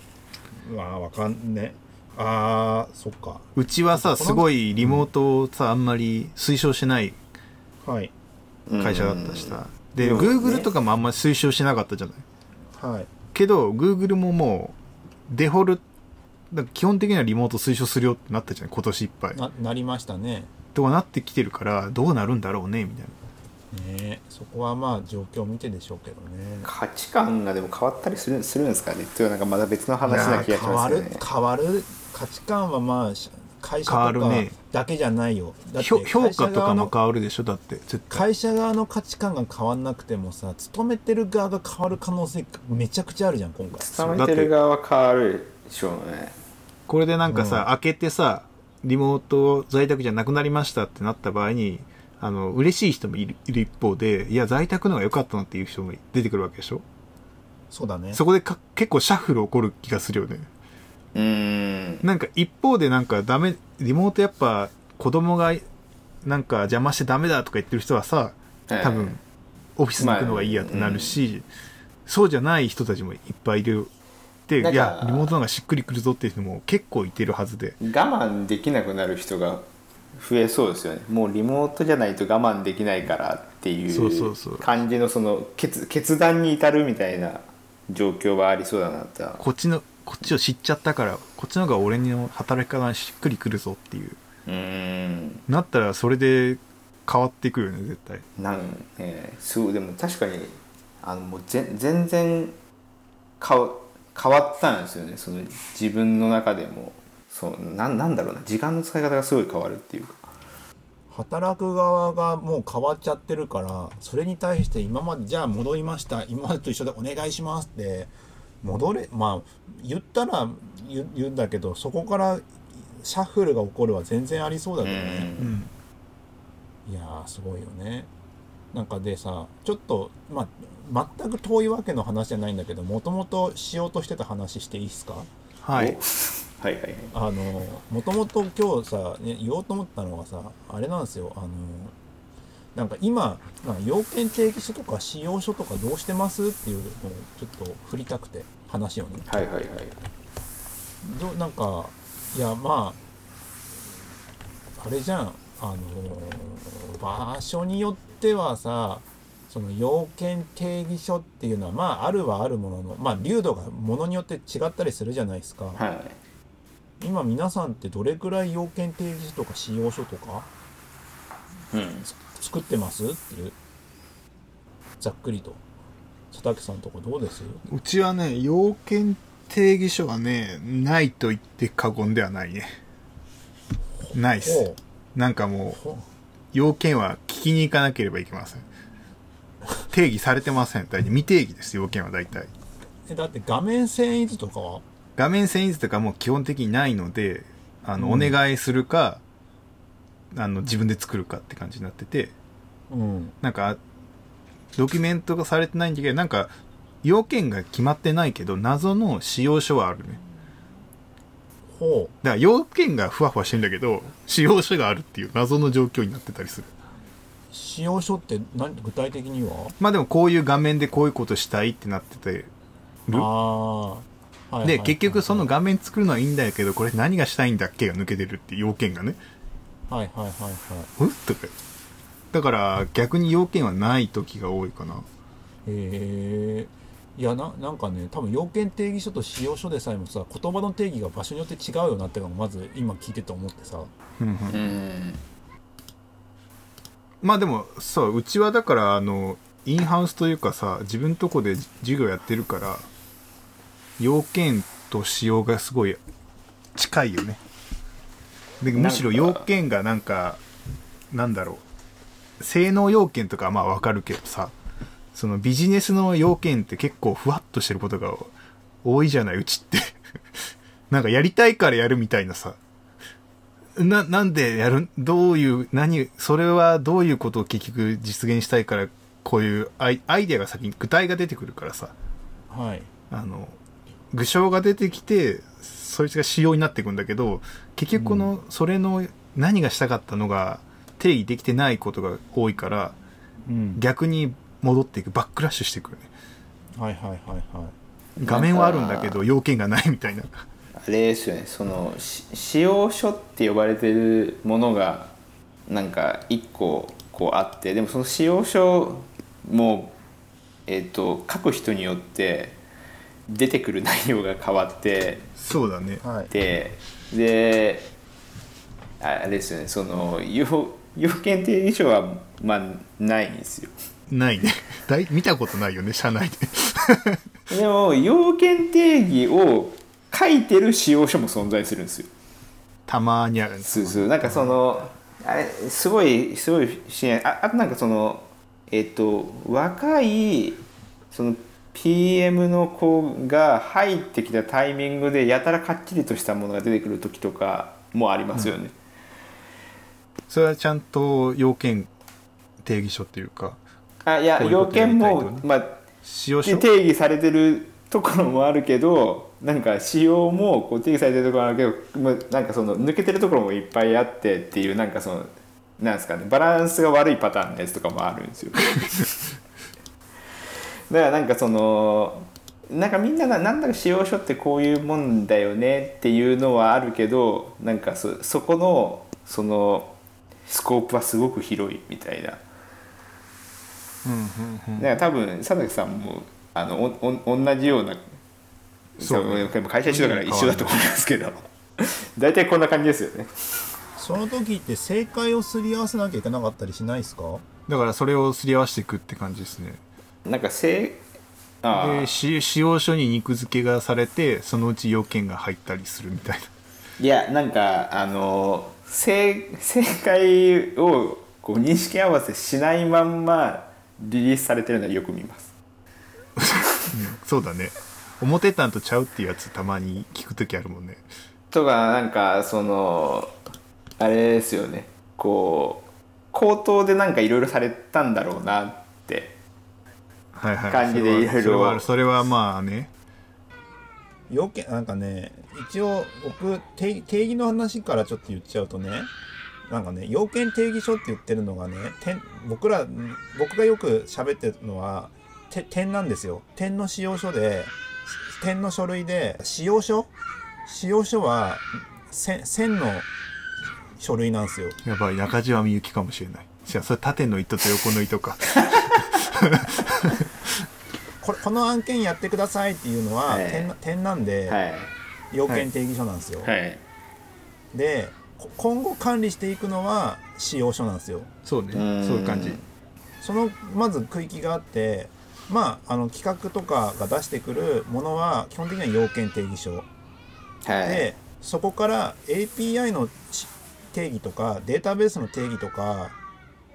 まあわかんねあーそっか。うちはさすごいリモートをさあんまり推奨しないはい。会社だったしさ、で、うん。Google とかもあんまり推奨しなかったじゃない？はい。けど Google ももうデフォルなんか基本的にはリモート推奨するよってなったじゃない？今年いっぱい。ななりましたね。とかなってきてるからどうなるんだろうねみたいな。ねそこはまあ状況を見てでしょうけどね。価値観がでも変わったりするするんですかね？っていうなんかまだ別の話な気がし変わすよね。変わる価値観はまあし会社とかるね。だけじゃないよ。だって評評会社価とか側のも変わるでしょ？だって絶対。会社側の価値観が変わんなくてもさ勤めてる側が変わる可能性めちゃくちゃあるじゃん今回。勤めてる側は変わるでしょうね。これでなんかさ、うん。開けてさリモート在宅じゃなくなりましたってなった場合に、あの、嬉しい人もいるいる一方で、いや、在宅の方が良かったなっていう人も出てくるわけでしょ？そうだね。そこでか結構シャッフル起こる気がするよね。うーん。なんか一方でなんかダメ、リモートやっぱ子供がなんか邪魔してダメだとか言ってる人はさ、多分オフィスに行くのがいいやってなるし、そうじゃない人たちもいっぱいいる。で、いや、リモートの方がしっくりくるぞっていう人も結構いてるはずで。我慢できなくなる人が増えそうですよね。もうリモートじゃないと我慢できないからっていそう感じのその決決断に至るみたいな状況はありそうだなってこっちの、こっちを知っちゃったから、こっちの方が俺の働き方がしっくりくるぞっていう。うなったらそれで変わってくるよね、絶対。なんえー、すごいでも確かにあのもうぜ全然変わ変わったんですよねその自分の中でもそうなんなんだろうな時間の使い方がすごい変わるっていうか働く側がもう変わっちゃってるからそれに対して今までじゃあ戻りました今までと一緒でお願いしますって戻れまあ言ったら言う言うんだけどそこからシャッフルが起こるは全然ありそうだけどね、うん。いやーすごいよね。なんかでさちょっとまあ全く遠いわけの話じゃないんだけどもともとしようとしてた話していいですか？はい。おはいはいはい。あのもともと今日さ、ね、言おうと思ったのがさあれなんですよ。あのなんか今なんか要件定義書とか使用書とかどうしてますっていうのをちょっと振りたくて話をね。はいはいはい。どなんかいやまああれじゃんあの場所によってはさその要件定義書っていうのはまああるはあるもののまあ流度がものによって違ったりするじゃないですか、はい。今皆さんってどれくらい要件定義書とか使用書とか？うん作ってます？っていうざっくりと佐竹さんとかどうです？うちはね、要件定義書はね、ないと言って過言ではないね。ないっすほ。なんかもう、要件は聞きに行かなければいけません。定義されてません。大体未定義です、要件は大体。えだって画面遷移図とかは？画面遷移図とかもう基本的にないので、あの、うんお願いするか、あの、自分で作るかって感じになってて、うんなんか、ドキュメントがされてないんだけど、なんか、要件が決まってないけど、謎の使用書はあるね。ほだから要件がふわふわしてんだけど、使用書があるっていう謎の状況になってたりする。う使用書って何？具体的には？まあでもこういう画面でこういうことしたいってなっててる。ああ、はいはいで、はい結局その画面作るのはいいんだけど、これ何がしたいんだっけが抜けてるっていう要件がね。はいはいはいはい。うん？とか。だから逆に要件はない時が多いかな。へえいやななんかね多分要件定義書と使用書でさえもさ言葉の定義が場所によって違うよなってのがまず今聞いてて思ってさ。うんうんうん。まあでもそううちはだからあのインハウスというかさ自分とこで授業やってるから要件と仕様がすごい近いよね。でむしろ要件がなんかなんだろう。性能要件とかはまあわかるけどさ。そのビジネスの要件って結構ふわっとしてることが多いじゃないうちって。[laughs] なんかやりたいからやるみたいなさ。な、なんでやる、どういう、何、それはどういうことを結局実現したいから、こういうアイアイデアが先に具体が出てくるからさ、はい。あの、具象が出てきて、そいつが仕様になっていくんだけど、結局この、それの何がしたかったのが定義できてないことが多いから、うん。逆に戻っていく、バックラッシュしていくよね。はいはいはいはい。画面はあるんだけど、要件がないみたいな。あれですよね。そのし使用書って呼ばれてるものがなんか一個こうあってでもその使用書もえっ、と書く人によって出てくる内容が変わってそうだね。はいでであれですよねその要要件定義書はまあないんですよないね。[laughs] だい見たことないよね、社内で。[laughs] でも要件定義を書いてる使用書も存在するんですよたまにあるんです。そうそうなんかそのあれすごいすごい支援ああとなんかそのえっと若いその PM の子が入ってきたタイミングでやたらかっちりとしたものが出てくる時とかもありますよね、それはちゃんと要件定義書っていうかあいや要件も、まあ、使用書。定義されてるところもあるけどなんか仕様もこう定義されてるところもあるけど、まあ、なんかその抜けてるところもいっぱいあってっていうなんかそのなんですかねバランスが悪いパターンのやつとかもあるんですよ [laughs] だからなんかそのなんかみんながなんだか使用書ってこういうもんだよねっていうのはあるけどなんかそそこのそのスコープはすごく広いみたいな。うんうんうん。だから多分佐竹さんもあのおお同じようなそうね。会社一緒だから一緒だと思いますけど。大体こんな感じですよね。その時って正解をすり合わせなきゃいけなかったりしないですか？だからそれをすり合わせていくって感じですねなんかせあでし使用書に肉付けがされてそのうち要件が入ったりするみたいな。いやなんかあの正正解をこう認識合わせしないまんまリリースされてるのはよく見ます。そうだね。思ってたんとちゃうっていうやつたまに聞く時あるもんね。とかなんかそのあれですよね。こう口頭でなんかいろいろされたんだろうな。ってはいはい。感じでいろいろそれはまあね。要件なんかね一応僕定定義の話からちょっと言っちゃうとねなんかね要件定義書って言ってるのがね点僕ら僕がよく喋ってるのはて点なんですよ。点の使用書で点の書類で使用書？使用書は線線の書類なんですよ。やばい中島みゆきかもしれない。じゃあそれ縦の糸と横の糸か [laughs] [laughs] これこの案件やってくださいっていうのははい。点な点なんではい。要件定義書なんですよ、はい。でこ今後管理していくのは使用書なんですよ。そうね。うん。そういう感じ。そのまず区域があってまああの企画とかが出してくるものは基本的には要件定義書。はい。でそこから API のし定義とかデータベースの定義とか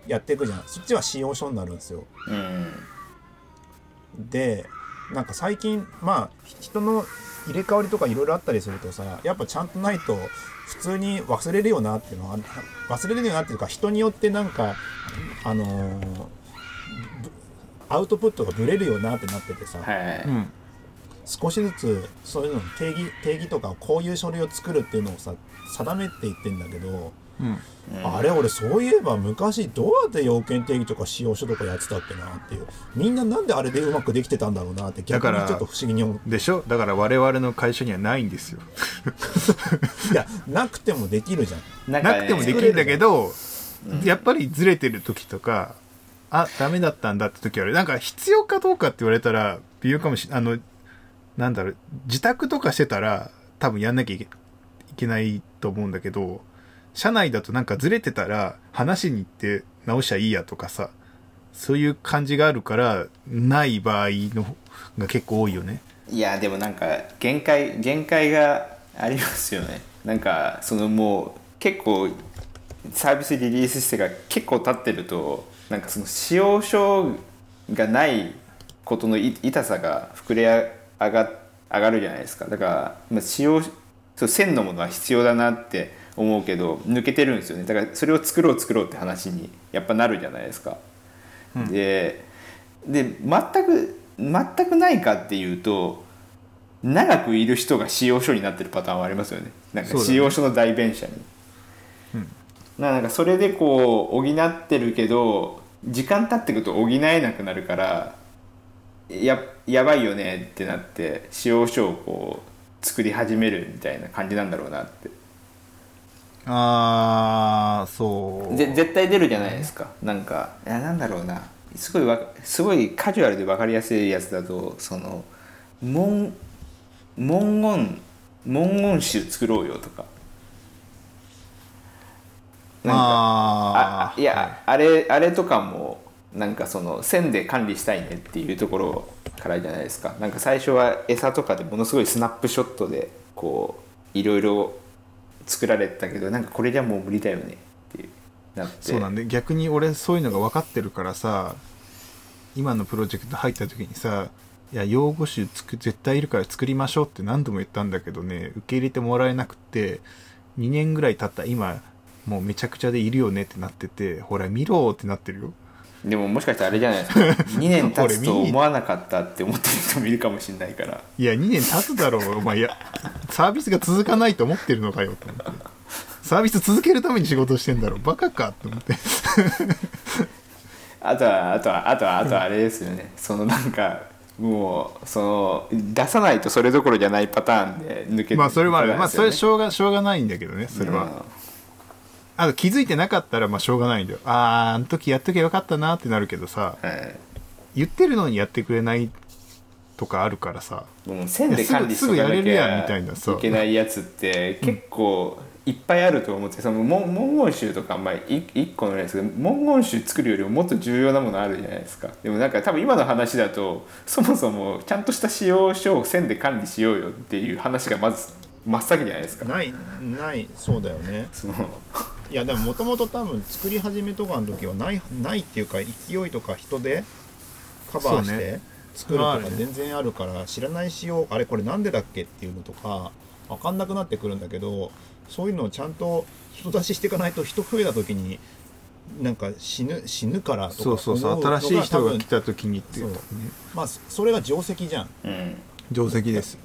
やっていくじゃん。そっちは使用書になるんですよ。うん。でなんか最近まあ人の入れ替わりとかいろいろあったりするとさやっぱちゃんとないと普通に忘れるよなっていうのは忘れるよなっていうか人によってなんかあのーぶアウトプットがブレるよなってなっててさ、はい、うん。少しずつそういうの定義定義とかこういう書類を作るっていうのをさ定めていってんだけど、うんあれ俺そういえば昔どうやって要件定義とか使用書とかやってたっけなっていう。みんななんであれでうまくできてたんだろうなって逆にちょっと不思議に思う。でしょ？だから我々の会社にはないんですよ。[laughs] いやなくてもできるじゃん。なんかねなくてもできるんだけど、やっぱりずれてる時とかあダメだったんだって時ある。なんか必要かどうかって言われたら微妙かもしれないあのなんだろう自宅とかしてたら多分やんなきゃいけいけないと思うんだけど社内だとなんかずれてたら話しに行って直しゃいいやとかさそういう感じがあるからない場合のが結構多いよね。いやでもなんか限界限界がありますよね。なんかそのもう結構サービスリリースしてが結構経ってるとなんかその使用書がないことの痛さが膨れ上が上がるじゃないですか。だから、まあ、使用そう線のものは必要だなって思うけど抜けてるんですよね。だからそれを作ろう作ろうって話にやっぱなるじゃないですか。でで全く全くないかっていうと長くいる人が使用書になってるパターンはありますよね。なんか使用書の代弁者に。うん。なんかそれでこう補ってるけど時間経ってくると補えなくなるからややばいよねってなって使用書をこう作り始めるみたいな感じなんだろうなってああそう。ぜ絶対出るじゃないですか。なんかいやなんだろうな。すごいわすごいカジュアルで分かりやすいやつだとその文文言文言集作ろうよとか。なんかああーいや、あれあれとかもなんかその線で管理したいねっていうところからじゃないですか。なんか最初は餌とかでものすごいスナップショットでこういろいろ作られたけどなんかこれじゃもう無理だよねってなって。そうなんで逆に俺そういうのが分かってるからさ今のプロジェクト入った時にさいや用語集つく絶対いるから作りましょうって何度も言ったんだけどね受け入れてもらえなくて2年ぐらい経った今もうめちゃくちゃでいるよねってなっててほら見ろってなってるよ。でももしかしたらあれじゃないですか。[laughs] 2年経つと思わなかったって思ってる人もいるかもしれないから。いや2年経つだろう。お前いやサービスが続かないと思ってるのかよと思って。サービス続けるために仕事してんだろバカかって思って。[laughs] あとはあとはあとはあとはあれですよね。そのなんかもうその出さないとそれどころじゃないパターンで抜けてまあそれはある、まあそれししょうがしょうがないんだけどねそれは、あと気づいてなかったらまあしょうがないんだよ。あああの時やっときゃよかったなってなるけどさはい。言ってるのにやってくれないとかあるからさもう線で管理すぐすぐやれるやんみたいなそうゃいけないやつって結構いっぱいあると思ってその文文言集とかまあい一個のあれですけど文言集作るよりももっと重要なものあるじゃないですか。でもなんか多分今の話だとそもそもちゃんとした使用書を線で管理しようよっていう話がまず真っ先じゃないですか。ないないそうだよね。そのいやでももともと多分作り始めとかの時はないないっていうか勢いとか人でカバーして作るとか全然あるから知らない仕様あれこれなんでだっけっていうのとか分かんなくなってくるんだけどそういうのをちゃんと人出ししていかないと人増えた時になんか死ぬ死ぬからとかそうそうそう新しい人が来た時にっていうね。まあそれが定石じゃん。うん。定石です。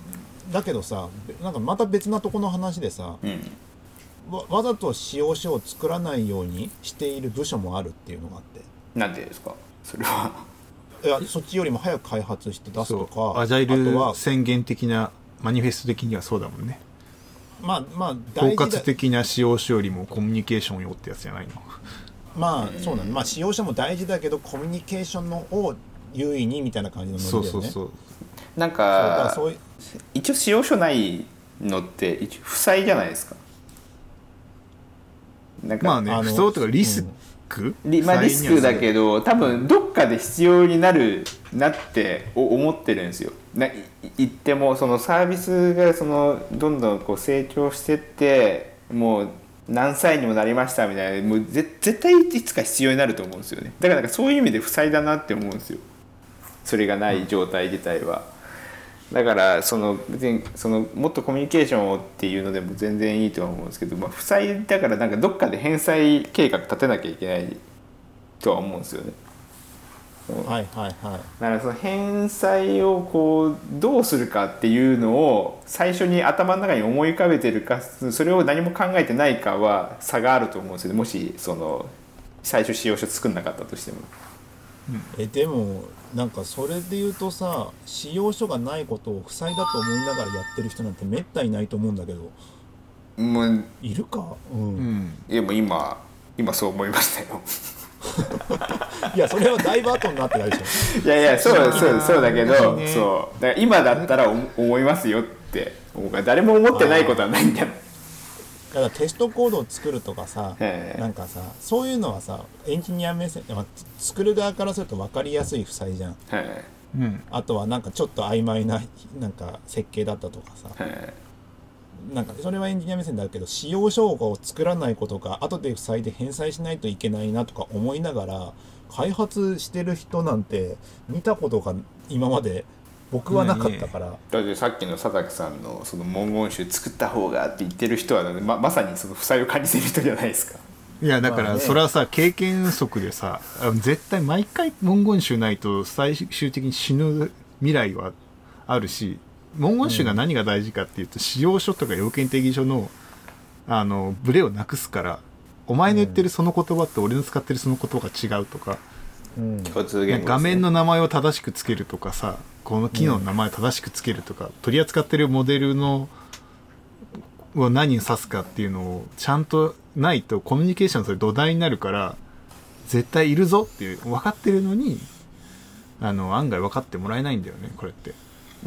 だけどさなんかまた別なとこの話でさうんわわざと使用書を作らないようにしている部署もあるっていうのがあって。なんでですか？それは。いやそっちよりも早く開発して出すとかアジャイルあとは宣言的なマニフェスト的にはそうだもんね。まあまあ包括的な使用書よりもコミュニケーションよってやつじゃないの？まあそうなのまあ使用書も大事だけどコミュニケーションのを優位にみたいな感じのノリだそよね。うそうそう。なんそうだか一応使用書ないのって一応負債じゃないですかなんかまあね不相とかリスク、リまあ、リスクだけど多分どっかで必要になるなってお思ってるんですよ。ない言ってもそのサービスがそのどんどんこう成長してってもう何歳にもなりましたみたいなもうぜ絶対いつか必要になると思うんですよね。だからなんかそういう意味で負債だなって思うんですよ。それがない状態自体は。だからその別にそのもっとコミュニケーションをっていうのでも全然いいとは思うんですけど、まあ、負債だからなんかどっかで返済計画立てなきゃいけないとは思うんですよね。はいはいはいだからその返済をこうどうするかっていうのを最初に頭の中に思い浮かべてるかそれを何も考えてないかは差があると思うんですよねもしその最初使用書作んなかったとしても。えでもなんかそれで言うとさ使用書がないことを負債だと思いながらやってる人なんてめったにいないと思うんだけど。もういるか？うん、うん。でも今今そう思いましたよ。[laughs] いやそれはだいぶ後になってないでしょ。[laughs] いやいやそうそうそうだけど、ね。そう。だから今だったら思思いますよって思うから誰も思ってないことはないんだよ。だからテストコードを作るとかさええ。なんかさそういうのはさエンジニア目線、まあ、作る側からすると分かりやすい負債じゃん。はいうん。あとはなんかちょっと曖昧ななんか設計だったとかさ。はいなんかそれはエンジニア目線だけど使用書を作らないことか後で負債で返済しないといけないなとか思いながら開発してる人なんて見たことが今まで僕はなかったから、だってさっきの佐竹さんのその文言集作った方がって言ってる人はままさにその負債を感じてる人じゃないですか。いやだからそれはさ経験則でさ絶対毎回文言集ないと最終的に死ぬ未来はあるし文言集が何が大事かっていうと使用書とか要件定義書のあのブレをなくすからお前の言ってるその言葉と俺の使ってるその言葉が違うとか、うん。画面の名前を正しくつけるとかさこの機能の名前を正しくつけるとか、取り扱ってるモデルのを何に指すかっていうのをちゃんとないとコミュニケーションそれ土台になるから絶対いるぞっていう分かってるのにあの案外分かってもらえないんだよねこれって。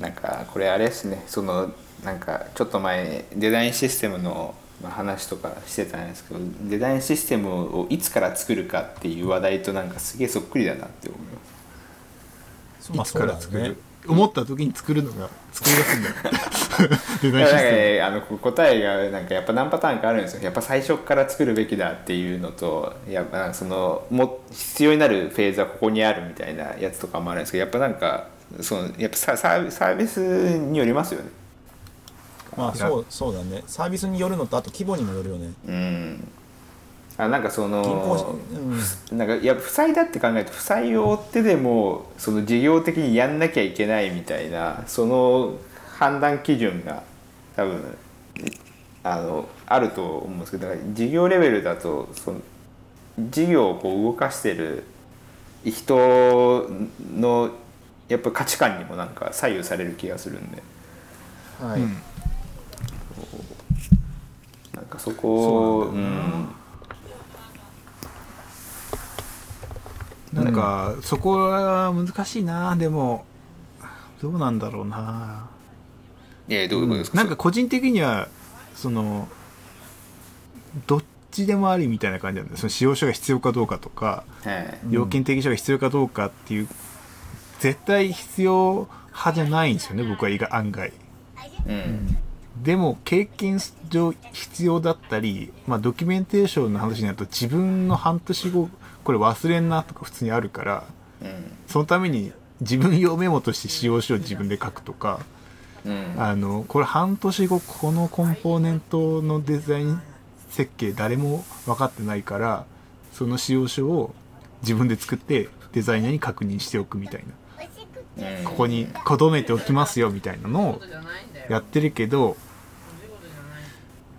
なんかこれあれですね。そのなんかちょっと前デザインシステムのまあ話とかしてたんですけどデザインシステムをいつから作るかっていう話題となんかすげえそっくりだなって思います。いつから作る、ね思った時に作るのが作り出すんだよ。デザインシステね、あの答えがなんかやっぱ何パターンかあるんですよ。やっぱ最初から作るべきだっていうのとやっぱそのも必要になるフェーズはここにあるみたいなやつとかもあるんですけどやっぱなんかそのやっぱササービスによりますよね。まあそうそうだね。サービスによるのとあと規模にもよるよね。うんあなんかそのうん。なんかいや負債だって考えると負債を追ってでもその事業的にやんなきゃいけないみたいなその判断基準が多分あのあると思うんですけどだから事業レベルだとその事業をこう動かしてる人のやっぱ価値観にもなんか左右される気がするんで。はい、うん。なんかそこをそうなんなんか、そこは難しいな。でもどうなんだろうな。うんいやどういうことですか、なんか個人的にはそのどっちでもありみたいな感じなんでその使用書が必要かどうかとか要件適書が必要かどうかっていう絶対必要派じゃないんですよね僕は意外案外。うん。でも経験上必要だったり、まあ、ドキュメンテーションの話になると自分の半年後これ忘れんなとか普通にあるからうんそのために自分用メモとして使用書を自分で書くとかうん。あのこれ半年後このコンポーネントのデザイン設計誰も分かってないからその使用書を自分で作ってデザイナーに確認しておくみたいな。うん。ここに留めておきますよみたいなのをやってるけど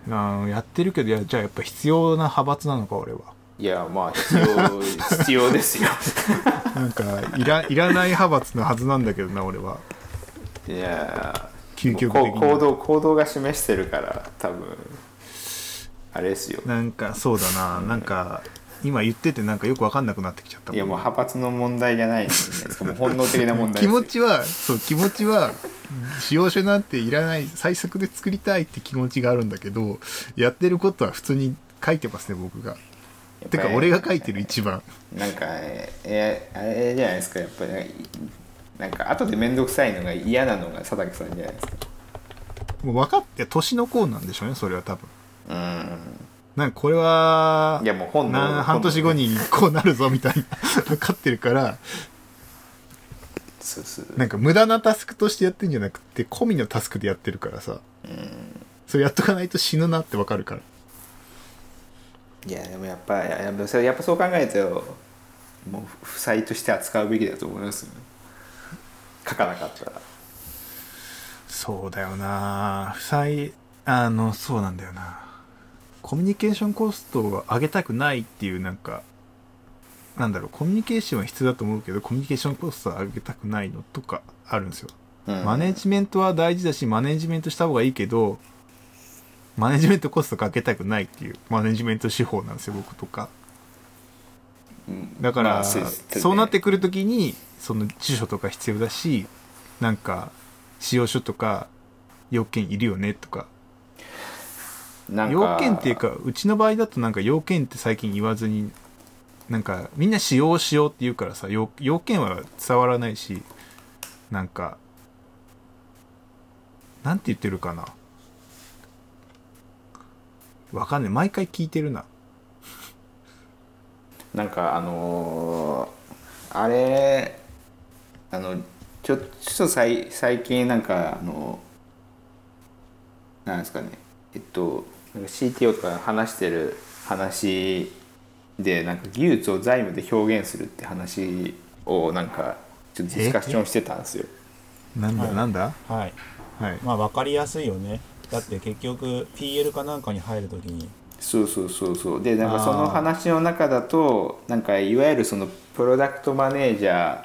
あーやってるけどいやじゃあやっぱ必要な派閥なのか俺はいやまあ必要必要ですよ。[laughs] なんかいらいらない派閥のはずなんだけどな俺は。いや究極的行動行動が示してるから多分あれですよ。なんかそうだな。なんか今言っててなんかよく分かんなくなってきちゃったいやもう派閥の問題じゃないですかもう本能的な問題気持ちはそう気持ちは使用書なんていらない最速で作りたいって気持ちがあるんだけどやってることは普通に書いてますね僕がてか俺が書いてる一番。なんかえあれじゃないですか。やっぱりなんか後で面倒くさいのが嫌なのが佐竹さんじゃないですか。もう分かって年の功なんでしょうねそれは多分。うん。なんかこれはいやもう本能な半年後にこうなるぞみたいな [laughs] 分かってるからそうそう。なんか無駄なタスクとしてやってんじゃなくて込みのタスクでやってるからさ。それやっとかないと死ぬなって分かるからいやでもやっぱやっぱやっぱそう考えるともう負債として扱うべきだと思いますよ書かなかったら。そうだよな。負債あのそうなんだよな。コミュニケーションコストを上げたくないっていうなんかなんだろうコミュニケーションは必要だと思うけどコミュニケーションコストを上げたくないのとかあるんですよ、うん。マネジメントは大事だしマネジメントした方がいいけどマネジメントコストかけたくないっていうマネジメント手法なんですよ僕とか。うんだから、まあそうですそうなってくるときにその辞書とか必要だしなんか使用書とか要件いるよねとか。要件っていうかうちの場合だとなんか要件って最近言わずになんかみんな使用しようって言うからさ要要件は伝わらないしなんかなんて言ってるかなわかんない。毎回聞いてるな。[laughs] なんかあのーあれあのちょちょっとさい最近なんかあのなんですかね。えっとなんか CTO とか話してる話でなんか技術を財務で表現するって話をなんかちょっとディスカッションしてたんですよ。なんだ、はい。なんだ？はい。はい。まあ分かりやすいよねだって結局 PL かなんかに入るときに。そうそうそうそう。でなんかその話の中だとなんかいわゆるそのプロダクトマネージャ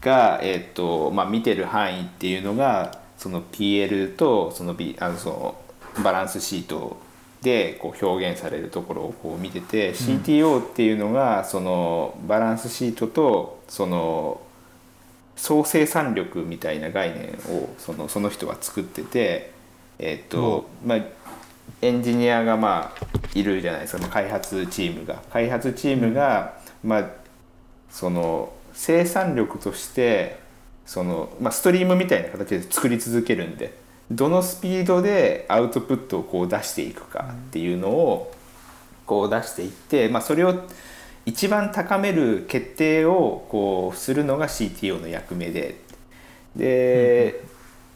ーが、えーとまあ、見てる範囲っていうのがその PL とその,、B、あのそのバランスシートでこう表現されるところをこう見てて、CTO っていうのがそのバランスシートとその総生産力みたいな概念をそのその人は作ってて、えっとまあ、エンジニアがまあいるじゃないですか、まあ、開発チームが。開発チームが、まあ、その生産力としてその、まあ、ストリームみたいな形で作り続けるんでどのスピードでアウトプットをこう出していくかっていうのをこう出していって、まあ、それを一番高める決定をこうするのが CTO の役目で。で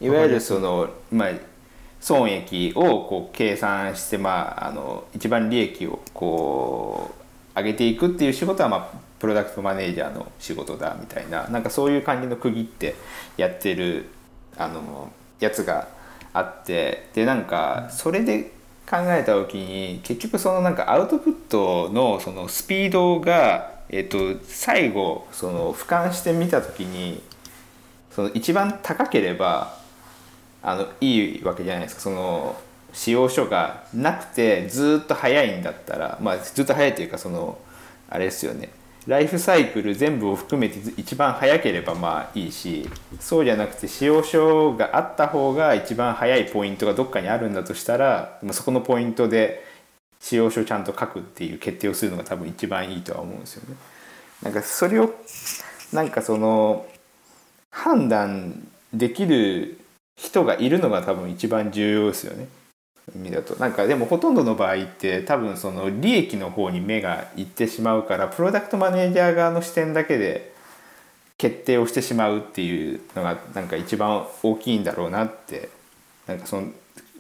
いわゆるそのまあ損益をこう計算して、まあ、あの一番利益をこう上げていくっていう仕事は、まあ、プロダクトマネージャーの仕事だみたいななんかそういう感じの区切ってやってるあのやつがあってでなんかそれで考えた時に結局そのなんかアウトプットのそのスピードが、えっと、最後その俯瞰してみた時にその一番高ければあのいいわけじゃないですかその使用書がなくてずっと早いんだったらまあずっと早いっていうかそのあれですよねライフサイクル全部を含めて一番早ければまあいいしそうじゃなくて使用書があった方が一番早いポイントがどっかにあるんだとしたらそこのポイントで使用書をちゃんと書くっていう決定をするのが多分一番いいとは思うんですよね。なんかそれをなんかその判断できる人がいるのが多分一番重要ですよね。意味だとなんかでもほとんどの場合って多分その利益の方に目がいってしまうからプロダクトマネージャー側の視点だけで決定をしてしまうっていうのがなんか一番大きいんだろうなってなんかその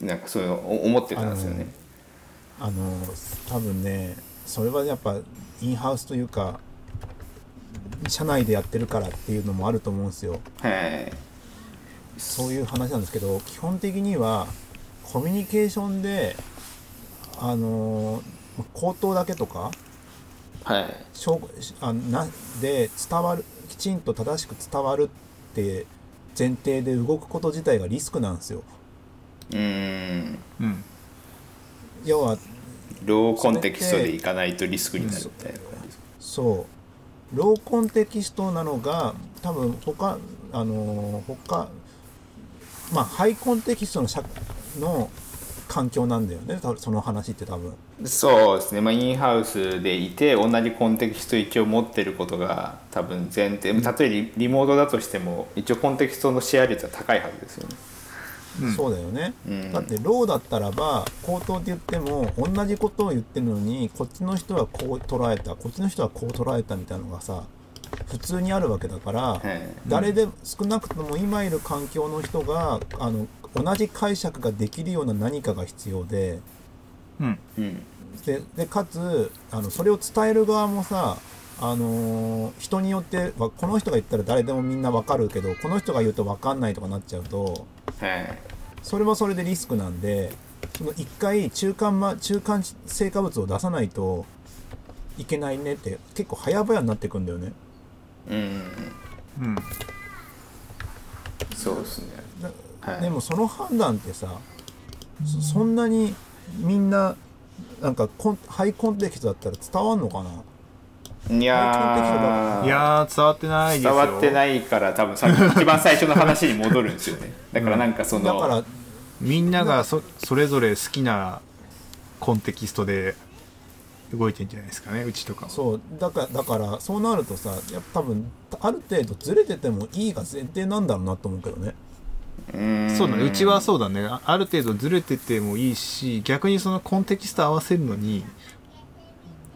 なんかそういうの思ってたんですよね。あの多分ねそれはやっぱインハウスというか社内でやってるからっていうのもあると思うんですよ。はいそういう話なんですけど基本的にはコミュニケーションであの口頭だけとかはい。しょうあなで伝わるきちんと正しく伝わるって前提で動くこと自体がリスクなんですよ。うーん。うん。要はローコンテキストでいかないとリスクになるみたいなそうローコンテキストなのが多分他あの他まあハイコンテキストの社の環境なんだよね。その話って多分。そうですね、まあ、インハウスでいて同じコンテキスト一応持ってることが多分前提。たとえリリモートだとしても一応コンテキストのシェア率は高いはずですよね。うん。そうだよね、うん。だってローだったらば口頭って言っても同じことを言ってるのにこっちの人はこう捉えたこっちの人はこう捉えたみたいなのがさ普通にあるわけだから、はい誰で少なくとも今いる環境の人があの同じ解釈ができるような何かが必要で。うん。うん。ででかつあのそれを伝える側もさあのー人によってはこの人が言ったら誰でもみんなわかるけどこの人が言うとわかんないとかなっちゃうとはいそれはそれでリスクなんでその一回中間,、ま、中間成果物を出さないといけないねって結構早々になってくんだよね。うんうんそうですね。だはい。でもその判断ってさそそんなにみんななんかコンハイコンテキストだったら伝わんのかな？いやー。いやー伝わってないですよ。伝わってないから多分さ一番最初の話に戻るんですよね。[laughs] だからなんかその、だからみんながそそれぞれ好きなコンテキストで動いてんじゃないですかねうちとかもそうだからだからそうなるとさやっぱ多分ある程度ずれててもいいが前提なんだろうなと思うけどね。うーん。そうだねうちはそうだね。あある程度ずれててもいいし逆にそのコンテキスト合わせるのに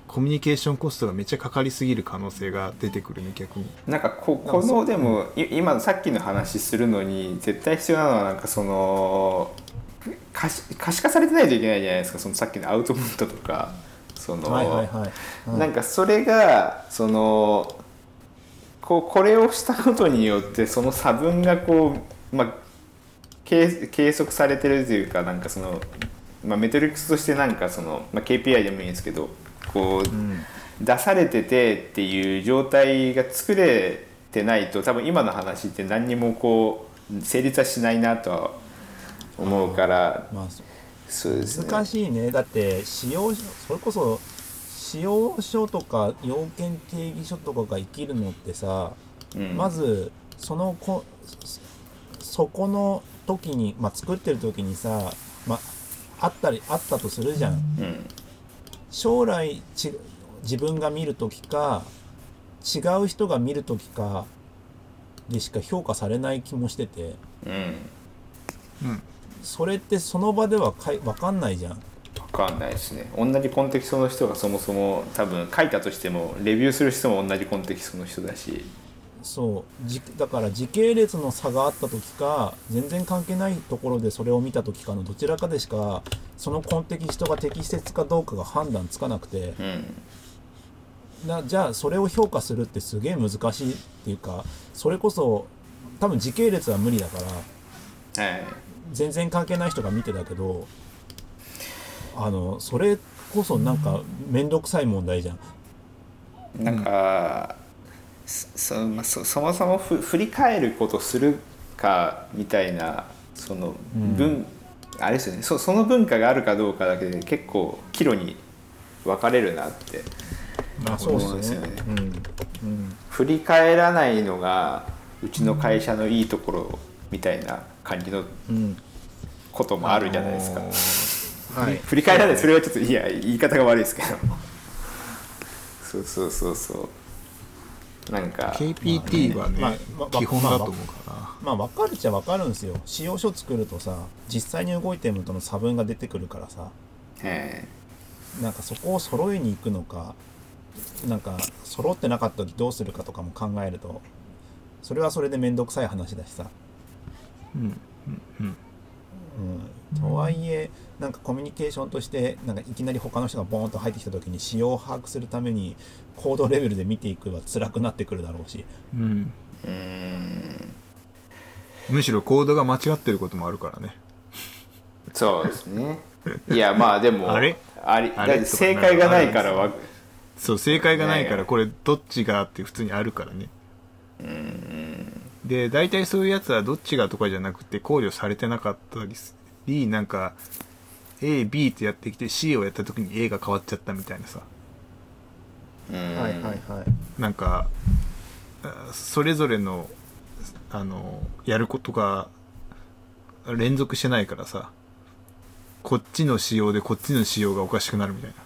コミュニケーションコストがめっちゃかかりすぎる可能性が出てくるね逆に。なんかここのでもい今さっきの話するのに絶対必要なのはなんかその可視可視化されてないといけないじゃないですかそのさっきのアウトプットとかその、はいはいはい、うん。なんかそれがそのこうこれをしたことによってその差分がこう、まあ、計計測されてるというかなんかその、まあ、メトリックスとしてなんかその、まあ、KPI でもいいんですけどこう、うん。出されててっていう状態が作れてないと多分今の話って何にもこう成立はしないなとは思うからまあそそうですね。難しいね。だって使用書それこそ使用書とか要件定義書とかが生きるのってさ、うん。まずそのこそこの時に、まあ、作ってる時にさ、まあ、あったりあったとするじゃん。うん。将来ち自分が見る時か違う人が見る時かでしか評価されない気もしてて。うん。うんそれってその場ではかい分かんないじゃん。分かんないですね。同じコンテキストの人がそもそも多分書いたとしてもレビューする人も同じコンテキストの人だし。そう。じだから時系列の差があった時か全然関係ないところでそれを見た時かのどちらかでしかそのコンテキストが適切かどうかが判断つかなくて。うん。なじゃあそれを評価するってすげえ難しいっていうかそれこそ多分時系列は無理だから。はい全然関係ない人が見てたけどあのそれこそなんか面倒くさい問題じゃん。なんか、そそまあそそもそもふ振り返ることするかみたいなその文、あれですよね。そその文化があるかどうかだけで結構岐路に分かれるなってまあそうですよね。うん。うん。振り返らないのがうちの会社のいいところみたいな感じのうん。こともあるじゃないですか。はい。振り返らない。それはちょっといや言い方が悪いですけど。そうそうそうそう。なんか。KPT はね、まあまあ基本だと思うかまあ分かるっちゃ分かるんですよ。使用書作るとさ実際に動いてるのとの差分が出てくるからさ。えなんかそこを揃えに行くのかなんか揃ってなかった時どうするかとかも考えるとそれはそれで面倒くさい話だしさうんうんうんうん、とはいえなんかコミュニケーションとしてなんかいきなり他の人がボーンと入ってきた時に仕様を把握するためにコードレベルで見ていくは辛くなってくるだろうし。うん。えうーんむしろコードが間違ってることもあるからね。そうですね。いやまあでもあれ？ありあれ？正解がないからわそう正解がないかねらこれどっちがって普通にあるからねで大体そういうやつはどっちがとかじゃなくて考慮されてなかったりすりなんか AB ってやってきて C をやった時に A が変わっちゃったみたいなさ。うん。はい。なんかあそれぞれのあのやることが連続してないからさこっちの仕様でこっちの仕様がおかしくなるみたいな。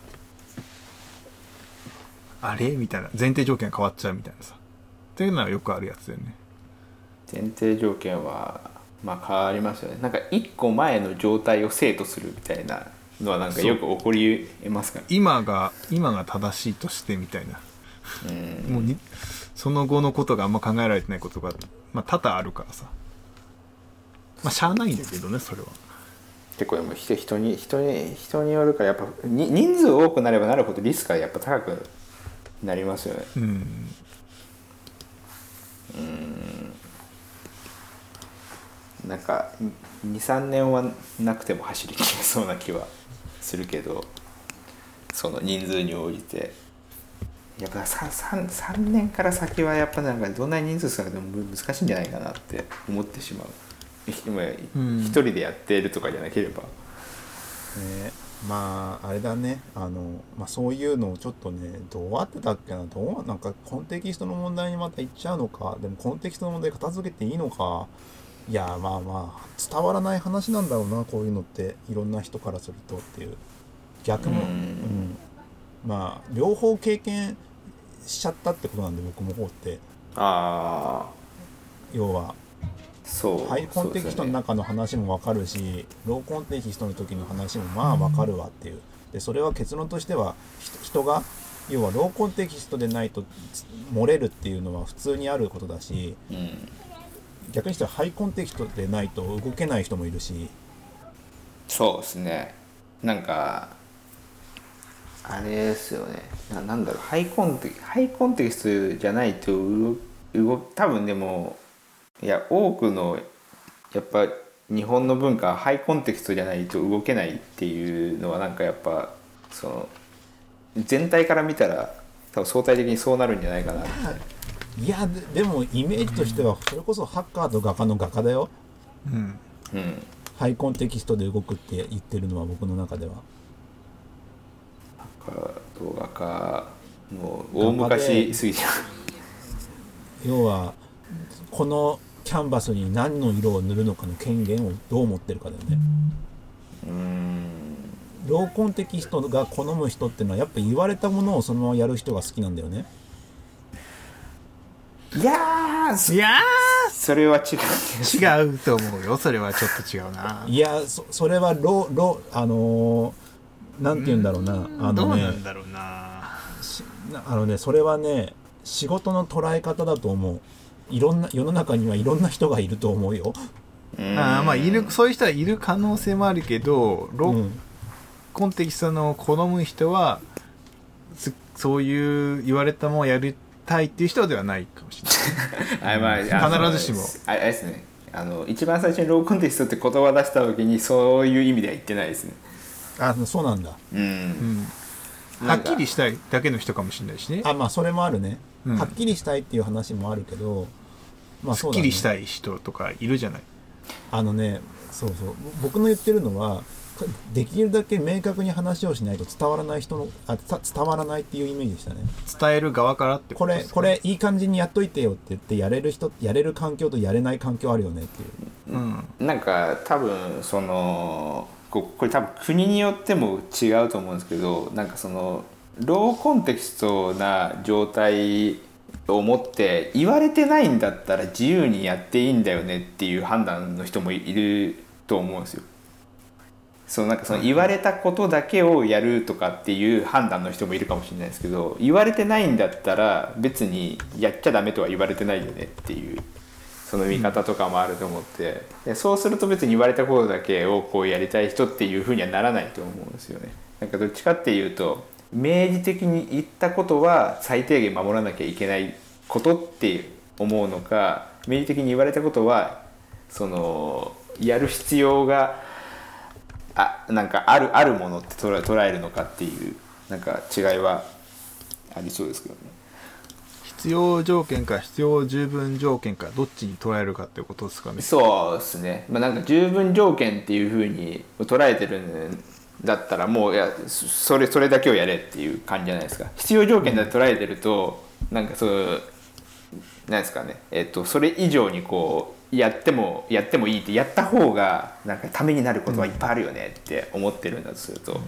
あれ？みたいな。前提条件が変わっちゃうみたいなさ。っていうのはよくあるやつだよね前提条件はまあ変わりますよね。なんか一個前の状態を生とするみたいなのはなんかよく起こり得ますから今が今が正しいとしてみたいな。もうにその後のことがあんま考えられてないことが、まあ、多々あるからさ。まあしゃあないんだけどねそれは。結構でも人人に人に人によるからやっぱに人数多くなればなるほどリスクがやっぱ高くなりますよね。うんなんか23年はなくても走りきれそうな気はするけどその人数に応じて。やっぱ 3, 3, 年から先はやっぱなんかどんなに人数少なくても難しいんじゃないかなって思ってしまう。今うん。一人でやってるとかじゃなければ、ね。まああれだね。あの、まあ、そういうのをちょっとねどうやってたっけな。どうなんかコンテキストの問題にまた行っちゃうのか。でもコンテキストの問題片付けていいのかいやまあまあ伝わらない話なんだろうなこういうのっていろんな人からするとっていう。逆も、うん。うん。まあ両方経験しちゃったってことなんで僕も方って。ああ要はそうハイコンテキストの中の話も分かるし、ローコンテキストの時の話もまあ分かるわっていう。でそれは結論としてはひ人が要はローコンテキストでないとつ漏れるっていうのは普通にあることだしそうですね逆にしてはハイコンテキストでないと動けない人もいるし。そうですね。なんかあれですよね。ななんだろう。ハイコンテハイコンテキストじゃないと動動多分でもいや多くのやっぱ日本の文化はハイコンテキストじゃないと動けないっていうのはなんかやっぱその全体から見たら多分相対的にそうなるんじゃないかなって。いやででもイメージとしてはそれこそハッカーと画家の画家だよ。うん。うんハイコンテキストで動くって言ってるのは僕の中では。動画かもう大昔過ぎちゃう要はこのキャンバスに何の色を塗るのかの権限をどう持ってるかだよね。うーん。ローコンテキストが好む人ってのはやっぱ言われたものをそのままやる人が好きなんだよねいやー。そいやそれは違う。ー違うと思うよ。それはちょっと違うな。いやそそれはロロあのーなんて言うんだろうな。あどうのねなんだろうな。あのねそれはね仕事の捉え方だと思う。いろんな世の中にはいろんな人がいると思うよ、うん。あーまあいるそういう人はいる可能性もあるけどローうん、コンテキストの好む人はすそういう言われたもんをやりたいっていう人ではないかもしれない。[laughs] あまああ必ずしも。ああれですね。あの一番最初にローコンテキストって言葉出した時にそういう意味では言ってないですね。あそうなんだ。うん、うん。はっきりしたいだけの人かもしれないしね。あまあそれもあるね、うん。はっきりしたいっていう話もあるけどまあすっそうだね。きりしたい人とかいるじゃない。あのねそうそう。僕の言ってるのはかできるだけ明確に話をしないと伝わらない人のあた伝わらないっていうイメージでしたね。伝える側からってことれですかこれいい感じにやっといてよって言ってやれる人やれる環境とやれない環境あるよねっていう。うん。なんか多分そのここれ多分国によっても違うと思うんですけどなんかそのローコンテキストな状態を持って言われてないんだったら自由にやっていいんだよねっていう判断の人もいると思うんですよ。そうなんかその言われたことだけをやるとかっていう判断の人もいるかもしれないですけど言われてないんだったら別にやっちゃダメとは言われてないよねっていうその見方とかもあると思って、でそうすると別に言われたことだけをこうやりたい人っていうふうにはならないと思うんですよね。なんかどっちかっていうと明示的に言ったことは最低限守らなきゃいけないことって思うのか明示的に言われたことはそのやる必要があなんかあるあるものって捉え捉えるのかっていうなんか違いはありそうですけどね。必要条件か必要十分条件かどっちに捉えるかってことですかね。そうですね、まあ、なんか十分条件っていうふうに捉えてるんだったらもういやそそれそれだけをやれっていう感じじゃないですか。必要条件だと捉えてるとなんかそうなんですかね。えっとそれ以上にこうやってもやってもいいってやった方がなんかためになることはいっぱいあるよねって思ってるんだとすると、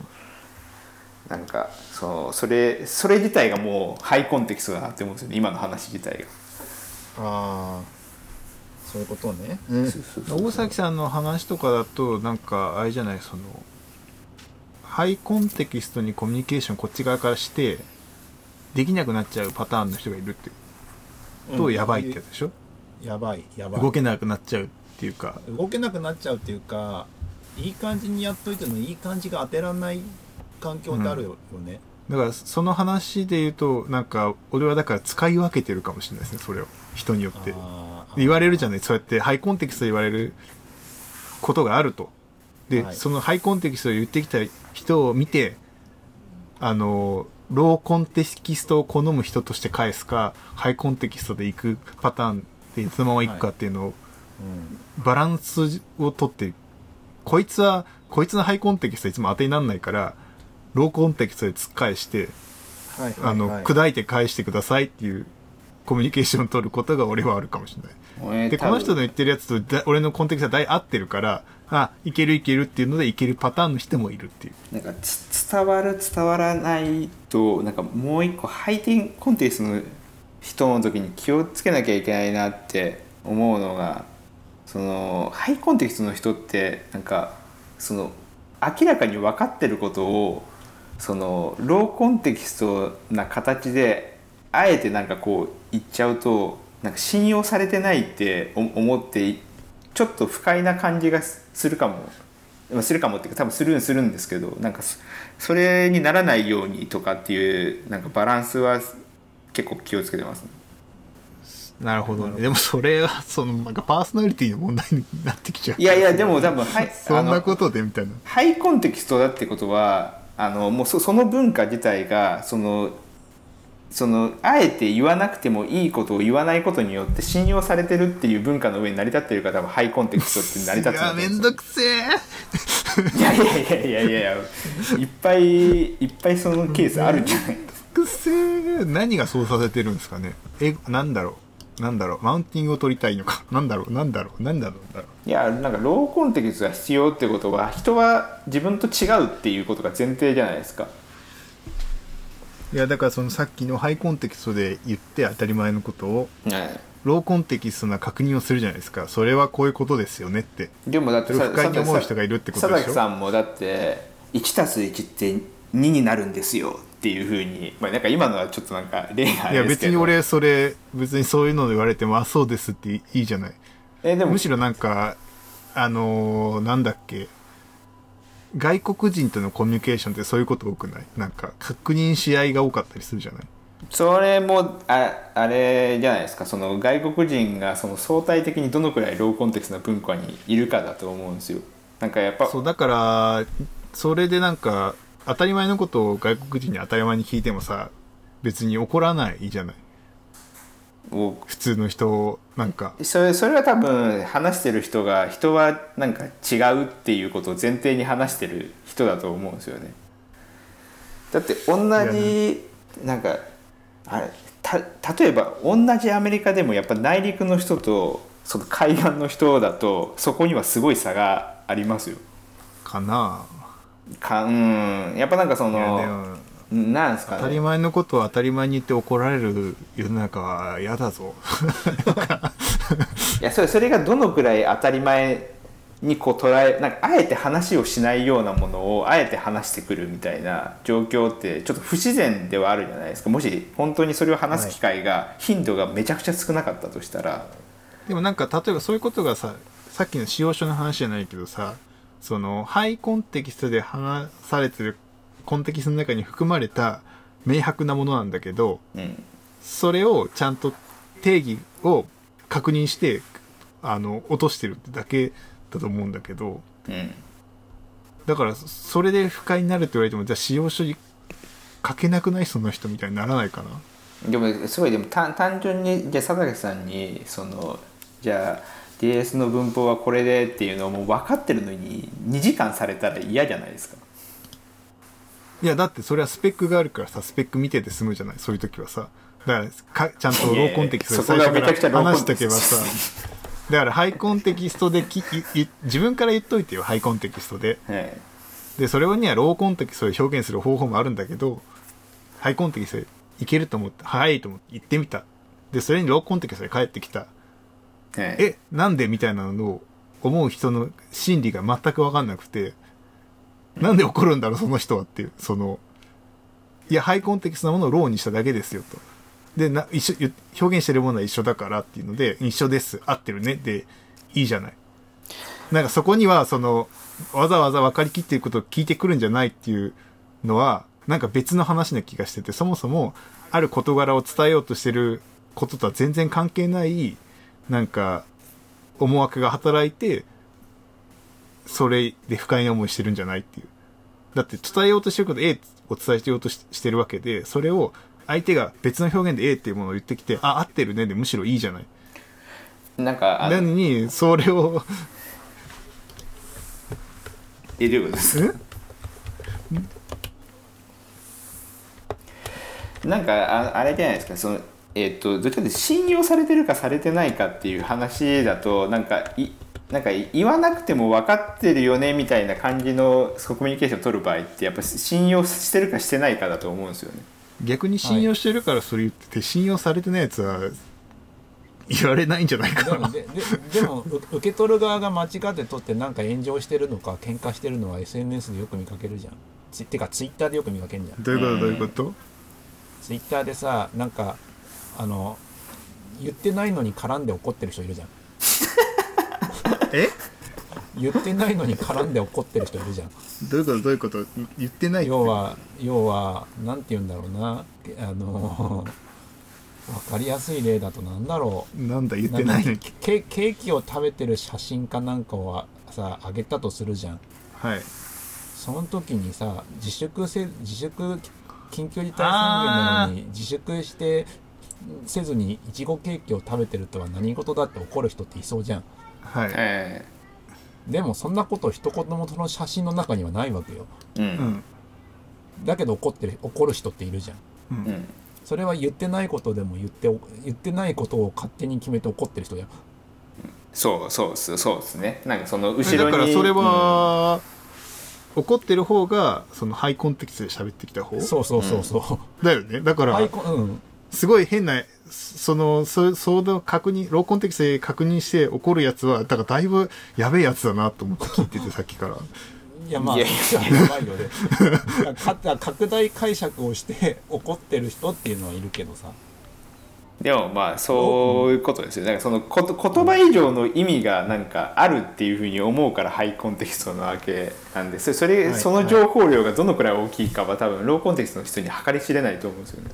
なんかそうそれそれ自体がもうハイコンテキストだなって思うんですよね今の話自体が。ああそういうことね、大崎さんの話とかだとなんかあれじゃないそのハイコンテキストにコミュニケーションこっち側からしてできなくなっちゃうパターンの人がいるってとやばいってやつでしょ、やばいやばい。動けなくなっちゃうっていうか。動けなくなっちゃうっていうかいい感じにやっといてもいい感じが当てらんない環境ってあるよね、だからその話で言うとなんか俺はだから使い分けてるかもしれないですねそれを。人によって。言われるじゃない。そうやってハイコンテキストで言われることがあると。で、はい。そのハイコンテキストで言ってきた人を見てあのローコンテキストを好む人として返すかハイコンテキストで行くパターンでそのまま行くかっていうのを、うんバランスをとってこいつはこいつのハイコンテキストいつも当てにならないからローコンテキストで突っ返してはいあの、はい砕いて返してくださいっていうコミュニケーションを取ることが俺はあるかもしれない。で、この人の言ってるやつとだ俺のコンテキストは大合ってるから、あ、いけるいけるっていうのでいけるパターンの人もいるっていう。なんかつ伝わる伝わらないとなんかもう一個ハイテンコンテストの人の時に気をつけなきゃいけないなって思うのがそのハイコンテキストの人ってなんかその明らかに分かってることをそのローコンテキストな形であえてなんかこう言っちゃうとなんか信用されてないって思ってちょっと不快な感じがするかも。するかもっていうか多分するんするんですけどなんかそそれにならないようにとかっていうなんかバランスは結構気をつけてますね。なるほどね。でもそれは、その、なんかパーソナリティの問題になってきちゃう。いやいやでも多分はい [laughs] そんなことでみたいな。ハイコンテキストだってことはあのもうそその文化自体がそのそのあえて言わなくてもいいことを言わないことによって信用されてるっていう文化の上に成り立ってるから多分ハイコンテキストって成り立つんいや、めんどくせえ。いやいやいやいやいやいやいっぱいいっぱいそのケースあるんじゃないくせえ。何がそうさせてるんですかね？え、なんだろう？なんだろう？マウンティングを取りたいのか？[laughs] なんだろう？なんだろう？なんだろう？なんだろう？いやなんかローコンテキストが必要ってことは人は自分と違うっていうことが前提じゃないですかいや、だからそのさっきのハイコンテキストで言って当たり前のことを、はいローコンテキストな確認をするじゃないですか。それはこういうことですよねって。でもだって不快に思う人がいるってことでしょ？佐々木さんもだって1たす1って2になるんですよっていうふうに、まあ、なんか今のはちょっとなんか例いやれですけど。別に俺それ別にそういうの言われてもあそうですっていいじゃない。えでもむしろなんかあのーなんだっけ。外国人とのコミュニケーションってそういうこと多くない？なんか確認し合いが多かったりするじゃない？それもああれじゃないですか。その外国人がその相対的にどのくらいローコンテクストな文化にいるかだと思うんですよ。なんかやっぱそうだからそれでなんか当たり前のことを外国人に当たり前に聞いてもさ別に怒らないじゃない？を普通の人をなんか。それそれは多分話してる人が人はなんか違うっていうことを前提に話してる人だと思うんですよね。だって同じなんかあれた例えば同じアメリカでもやっぱ内陸の人とその海岸の人だとそこにはすごい差がありますよ。かなかうん。やっぱなんかそのもなんですか当たりね前のことを当たり前に言って怒られる世の中は嫌だぞ。[laughs] いやそれそれがどのくらい当たり前にこう捉えなんかあえて話をしないようなものをあえて話してくるみたいな状況ってちょっと不自然ではあるじゃないですか。もし本当にそれを話す機会が頻度がめちゃくちゃ少なかったとしたら、でもなんか例えばそういうことがささっきの使用書の話じゃないけどさそのハイコンテキストで話されてるコンテキストの中に含まれた明白なものなんだけどうん、それをちゃんと定義を確認してあの落としてるってだけだと思うんだけどうん、だからそれで不快になるって言われてもじゃあ使用書に書けなくないその人みたいにならないかな？でもすごいでも単単純にじゃあ佐竹さんにそのじゃあ DS の文法はこれでっていうのをもう分かってるのに2時間されたら嫌じゃないですか。いやだってそれはスペックがあるからさスペック見てて済むじゃない。そういう時はさだからかちゃんとローコンテキストで最初から話しとけばさ。だからハイコンテキストでき自分から言っといてよハイコンテキストで。はい。でそれにはローコンテキストで表現する方法もあるんだけどハイコンテキストでいけると思って早いと思って行ってみた。でそれにローコンテキストで帰ってきたはいえなんで？みたいなのを思う人の心理が全く分かんなくて。なんで怒るんだろう？その人はっていう。そのいやハイコンテキストなものをローにしただけですよと。でな一緒表現してるものは一緒だからっていうので一緒です。合ってるね。でいいじゃない。なんかそこにはそのわざわざ分かりきっていることを聞いてくるんじゃないっていうのはなんか別の話な気がしててそもそもある事柄を伝えようとしてることとは全然関係ないなんか思惑が働いてそれで不快な思いしてるんじゃないっていう。だって伝えようとしてること A を伝えようとししてるわけでそれを相手が別の表現で A っていうものを言ってきてあ合ってるねでむしろいいじゃない。なんかあなのにそれをえどういうことですか？なんかああれじゃないですかそのえっ、とどっちかというと信用されてるかされてないかっていう話だとなんかいなんか言わなくても分かってるよねみたいな感じのコミュニケーションを取る場合ってやっぱ信用してるかしてないかだと思うんですよね。逆に信用してるからそれ言ってて、信用されてないやつは言われないんじゃないかな。でもでででもう受け取る側が間違って取ってなんか炎上してるのか喧嘩してるのは SNS でよく見かけるじゃん。つてかツイッターでよく見かけるじゃん。どういうこと？どういうこと？ツイッターでさなんかあの言ってないのに絡んで怒ってる人いるじゃん。[laughs] え？言ってないのに絡んで怒ってる人いるじゃん。どういうこと？どういうこと？言ってない？って要は要はなんて言うんだろうな。あの分かりやすい例だとなんだろう。なんだ言ってないの？にケケーキを食べてる写真かなんかをさあげたとするじゃん。はい。その時にさ自粛せ自粛緊急事態宣言なのに自粛してせずにいちごケーキを食べてるとは何事だって怒る人っていそうじゃん。はい、えでもそんなこと一言もその写真の中にはないわけよ。えううん。んだけど怒ってる怒る人っているじゃん。うん。うん。それは言ってないことでも言って言ってないことを勝手に決めて怒ってる人じゃんそうそうそうそうですね。なんかその後えろにだからそれは、怒ってる方がそのハイコンテキストで喋ってきた方？そうそうそうそう、だよね。だから、アイコンうんすごい変なそのそその確認ローコンテキストで確認して怒るやつはだからだいぶやべえやつだなと思って聞いててさっきから。いいやまあいやいや。やばいよね。か拡大解釈をして怒ってる人っていうのはいるけどさ。でもまあそういうことですよ。だからそのこと言葉以上の意味がなんかあるっていうふうに思うからハイコンテキストなわけなんでそれそれ、はい。その情報量がどのくらい大きいかは多分ローコンテキストの人に計り知れないと思うんですよね。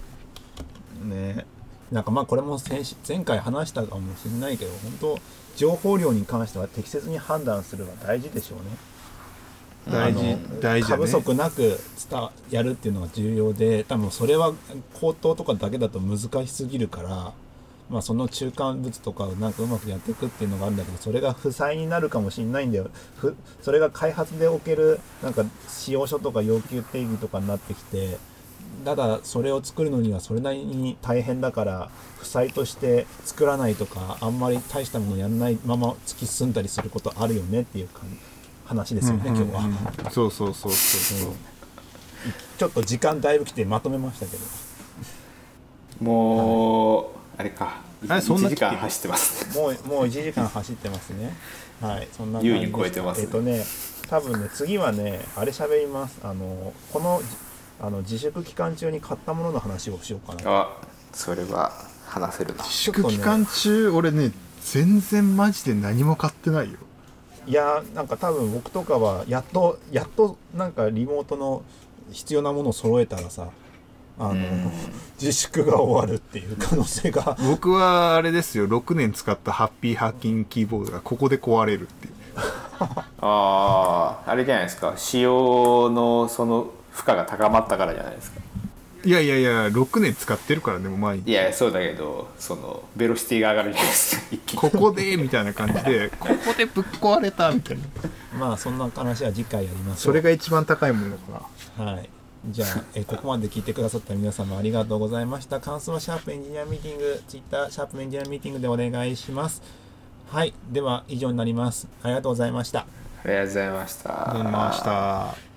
ね。なんかまあこれも先週前回話したかもしれないけど本当情報量に関しては適切に判断するのは大事でしょうね。大事大事だね。過不足なく伝やるっていうのが重要で多分それは口頭とかだけだと難しすぎるから、まあ、その中間物とかをなんかうまくやっていくっていうのがあるんだけどそれが負債になるかもしれないんだよ。ふそれが開発でおけるなんか使用書とか要求定義とかになってきてただそれを作るのにはそれなりに大変だから負債として作らないとかあんまり大したものやらないまま突き進んだりすることあるよねっていう感話ですよね、今日は。そうそうそうそうそう。ちょっと時間だいぶ来てまとめましたけど。もう、あれか。あそんな1時間走ってますもうもう1時間走ってますね。はい。そんな感じで優に超えてますね。えっ、とね多分ね次はねあれ喋ります。あのこのあの自粛期間中に買ったものの話をしようかなあそれは話せるな。自粛期間中俺ね全然マジで何も買ってないよ。いやーなんか多分僕とかはやっとやっとなんかリモートの必要なものを揃えたらさあの自粛が終わるっていう可能性が。僕はあれですよ。6年使ったハッピーハッキングキーボードがここで壊れるっていう。あああれじゃないですか。使用のその負荷が高まったからじゃないですかいやいやいや6年使ってるからねもう毎い日やそうだけどそのベロシティが上がるじゃないですか一気にここでみたいな感じで [laughs] ここでぶっ壊れたみたいな [laughs] まあそんな話は次回やりましょそうれが一番高いものかなはい。じゃあ、えーここまで聞いてくださった皆様ありがとうございました。感想はシャープエンジニアミーティング、ツイッター、シャープエンジニアミーティングでお願いします。はい。では、以上になります。ありがとうございました。ありがとうございましたありがとうございました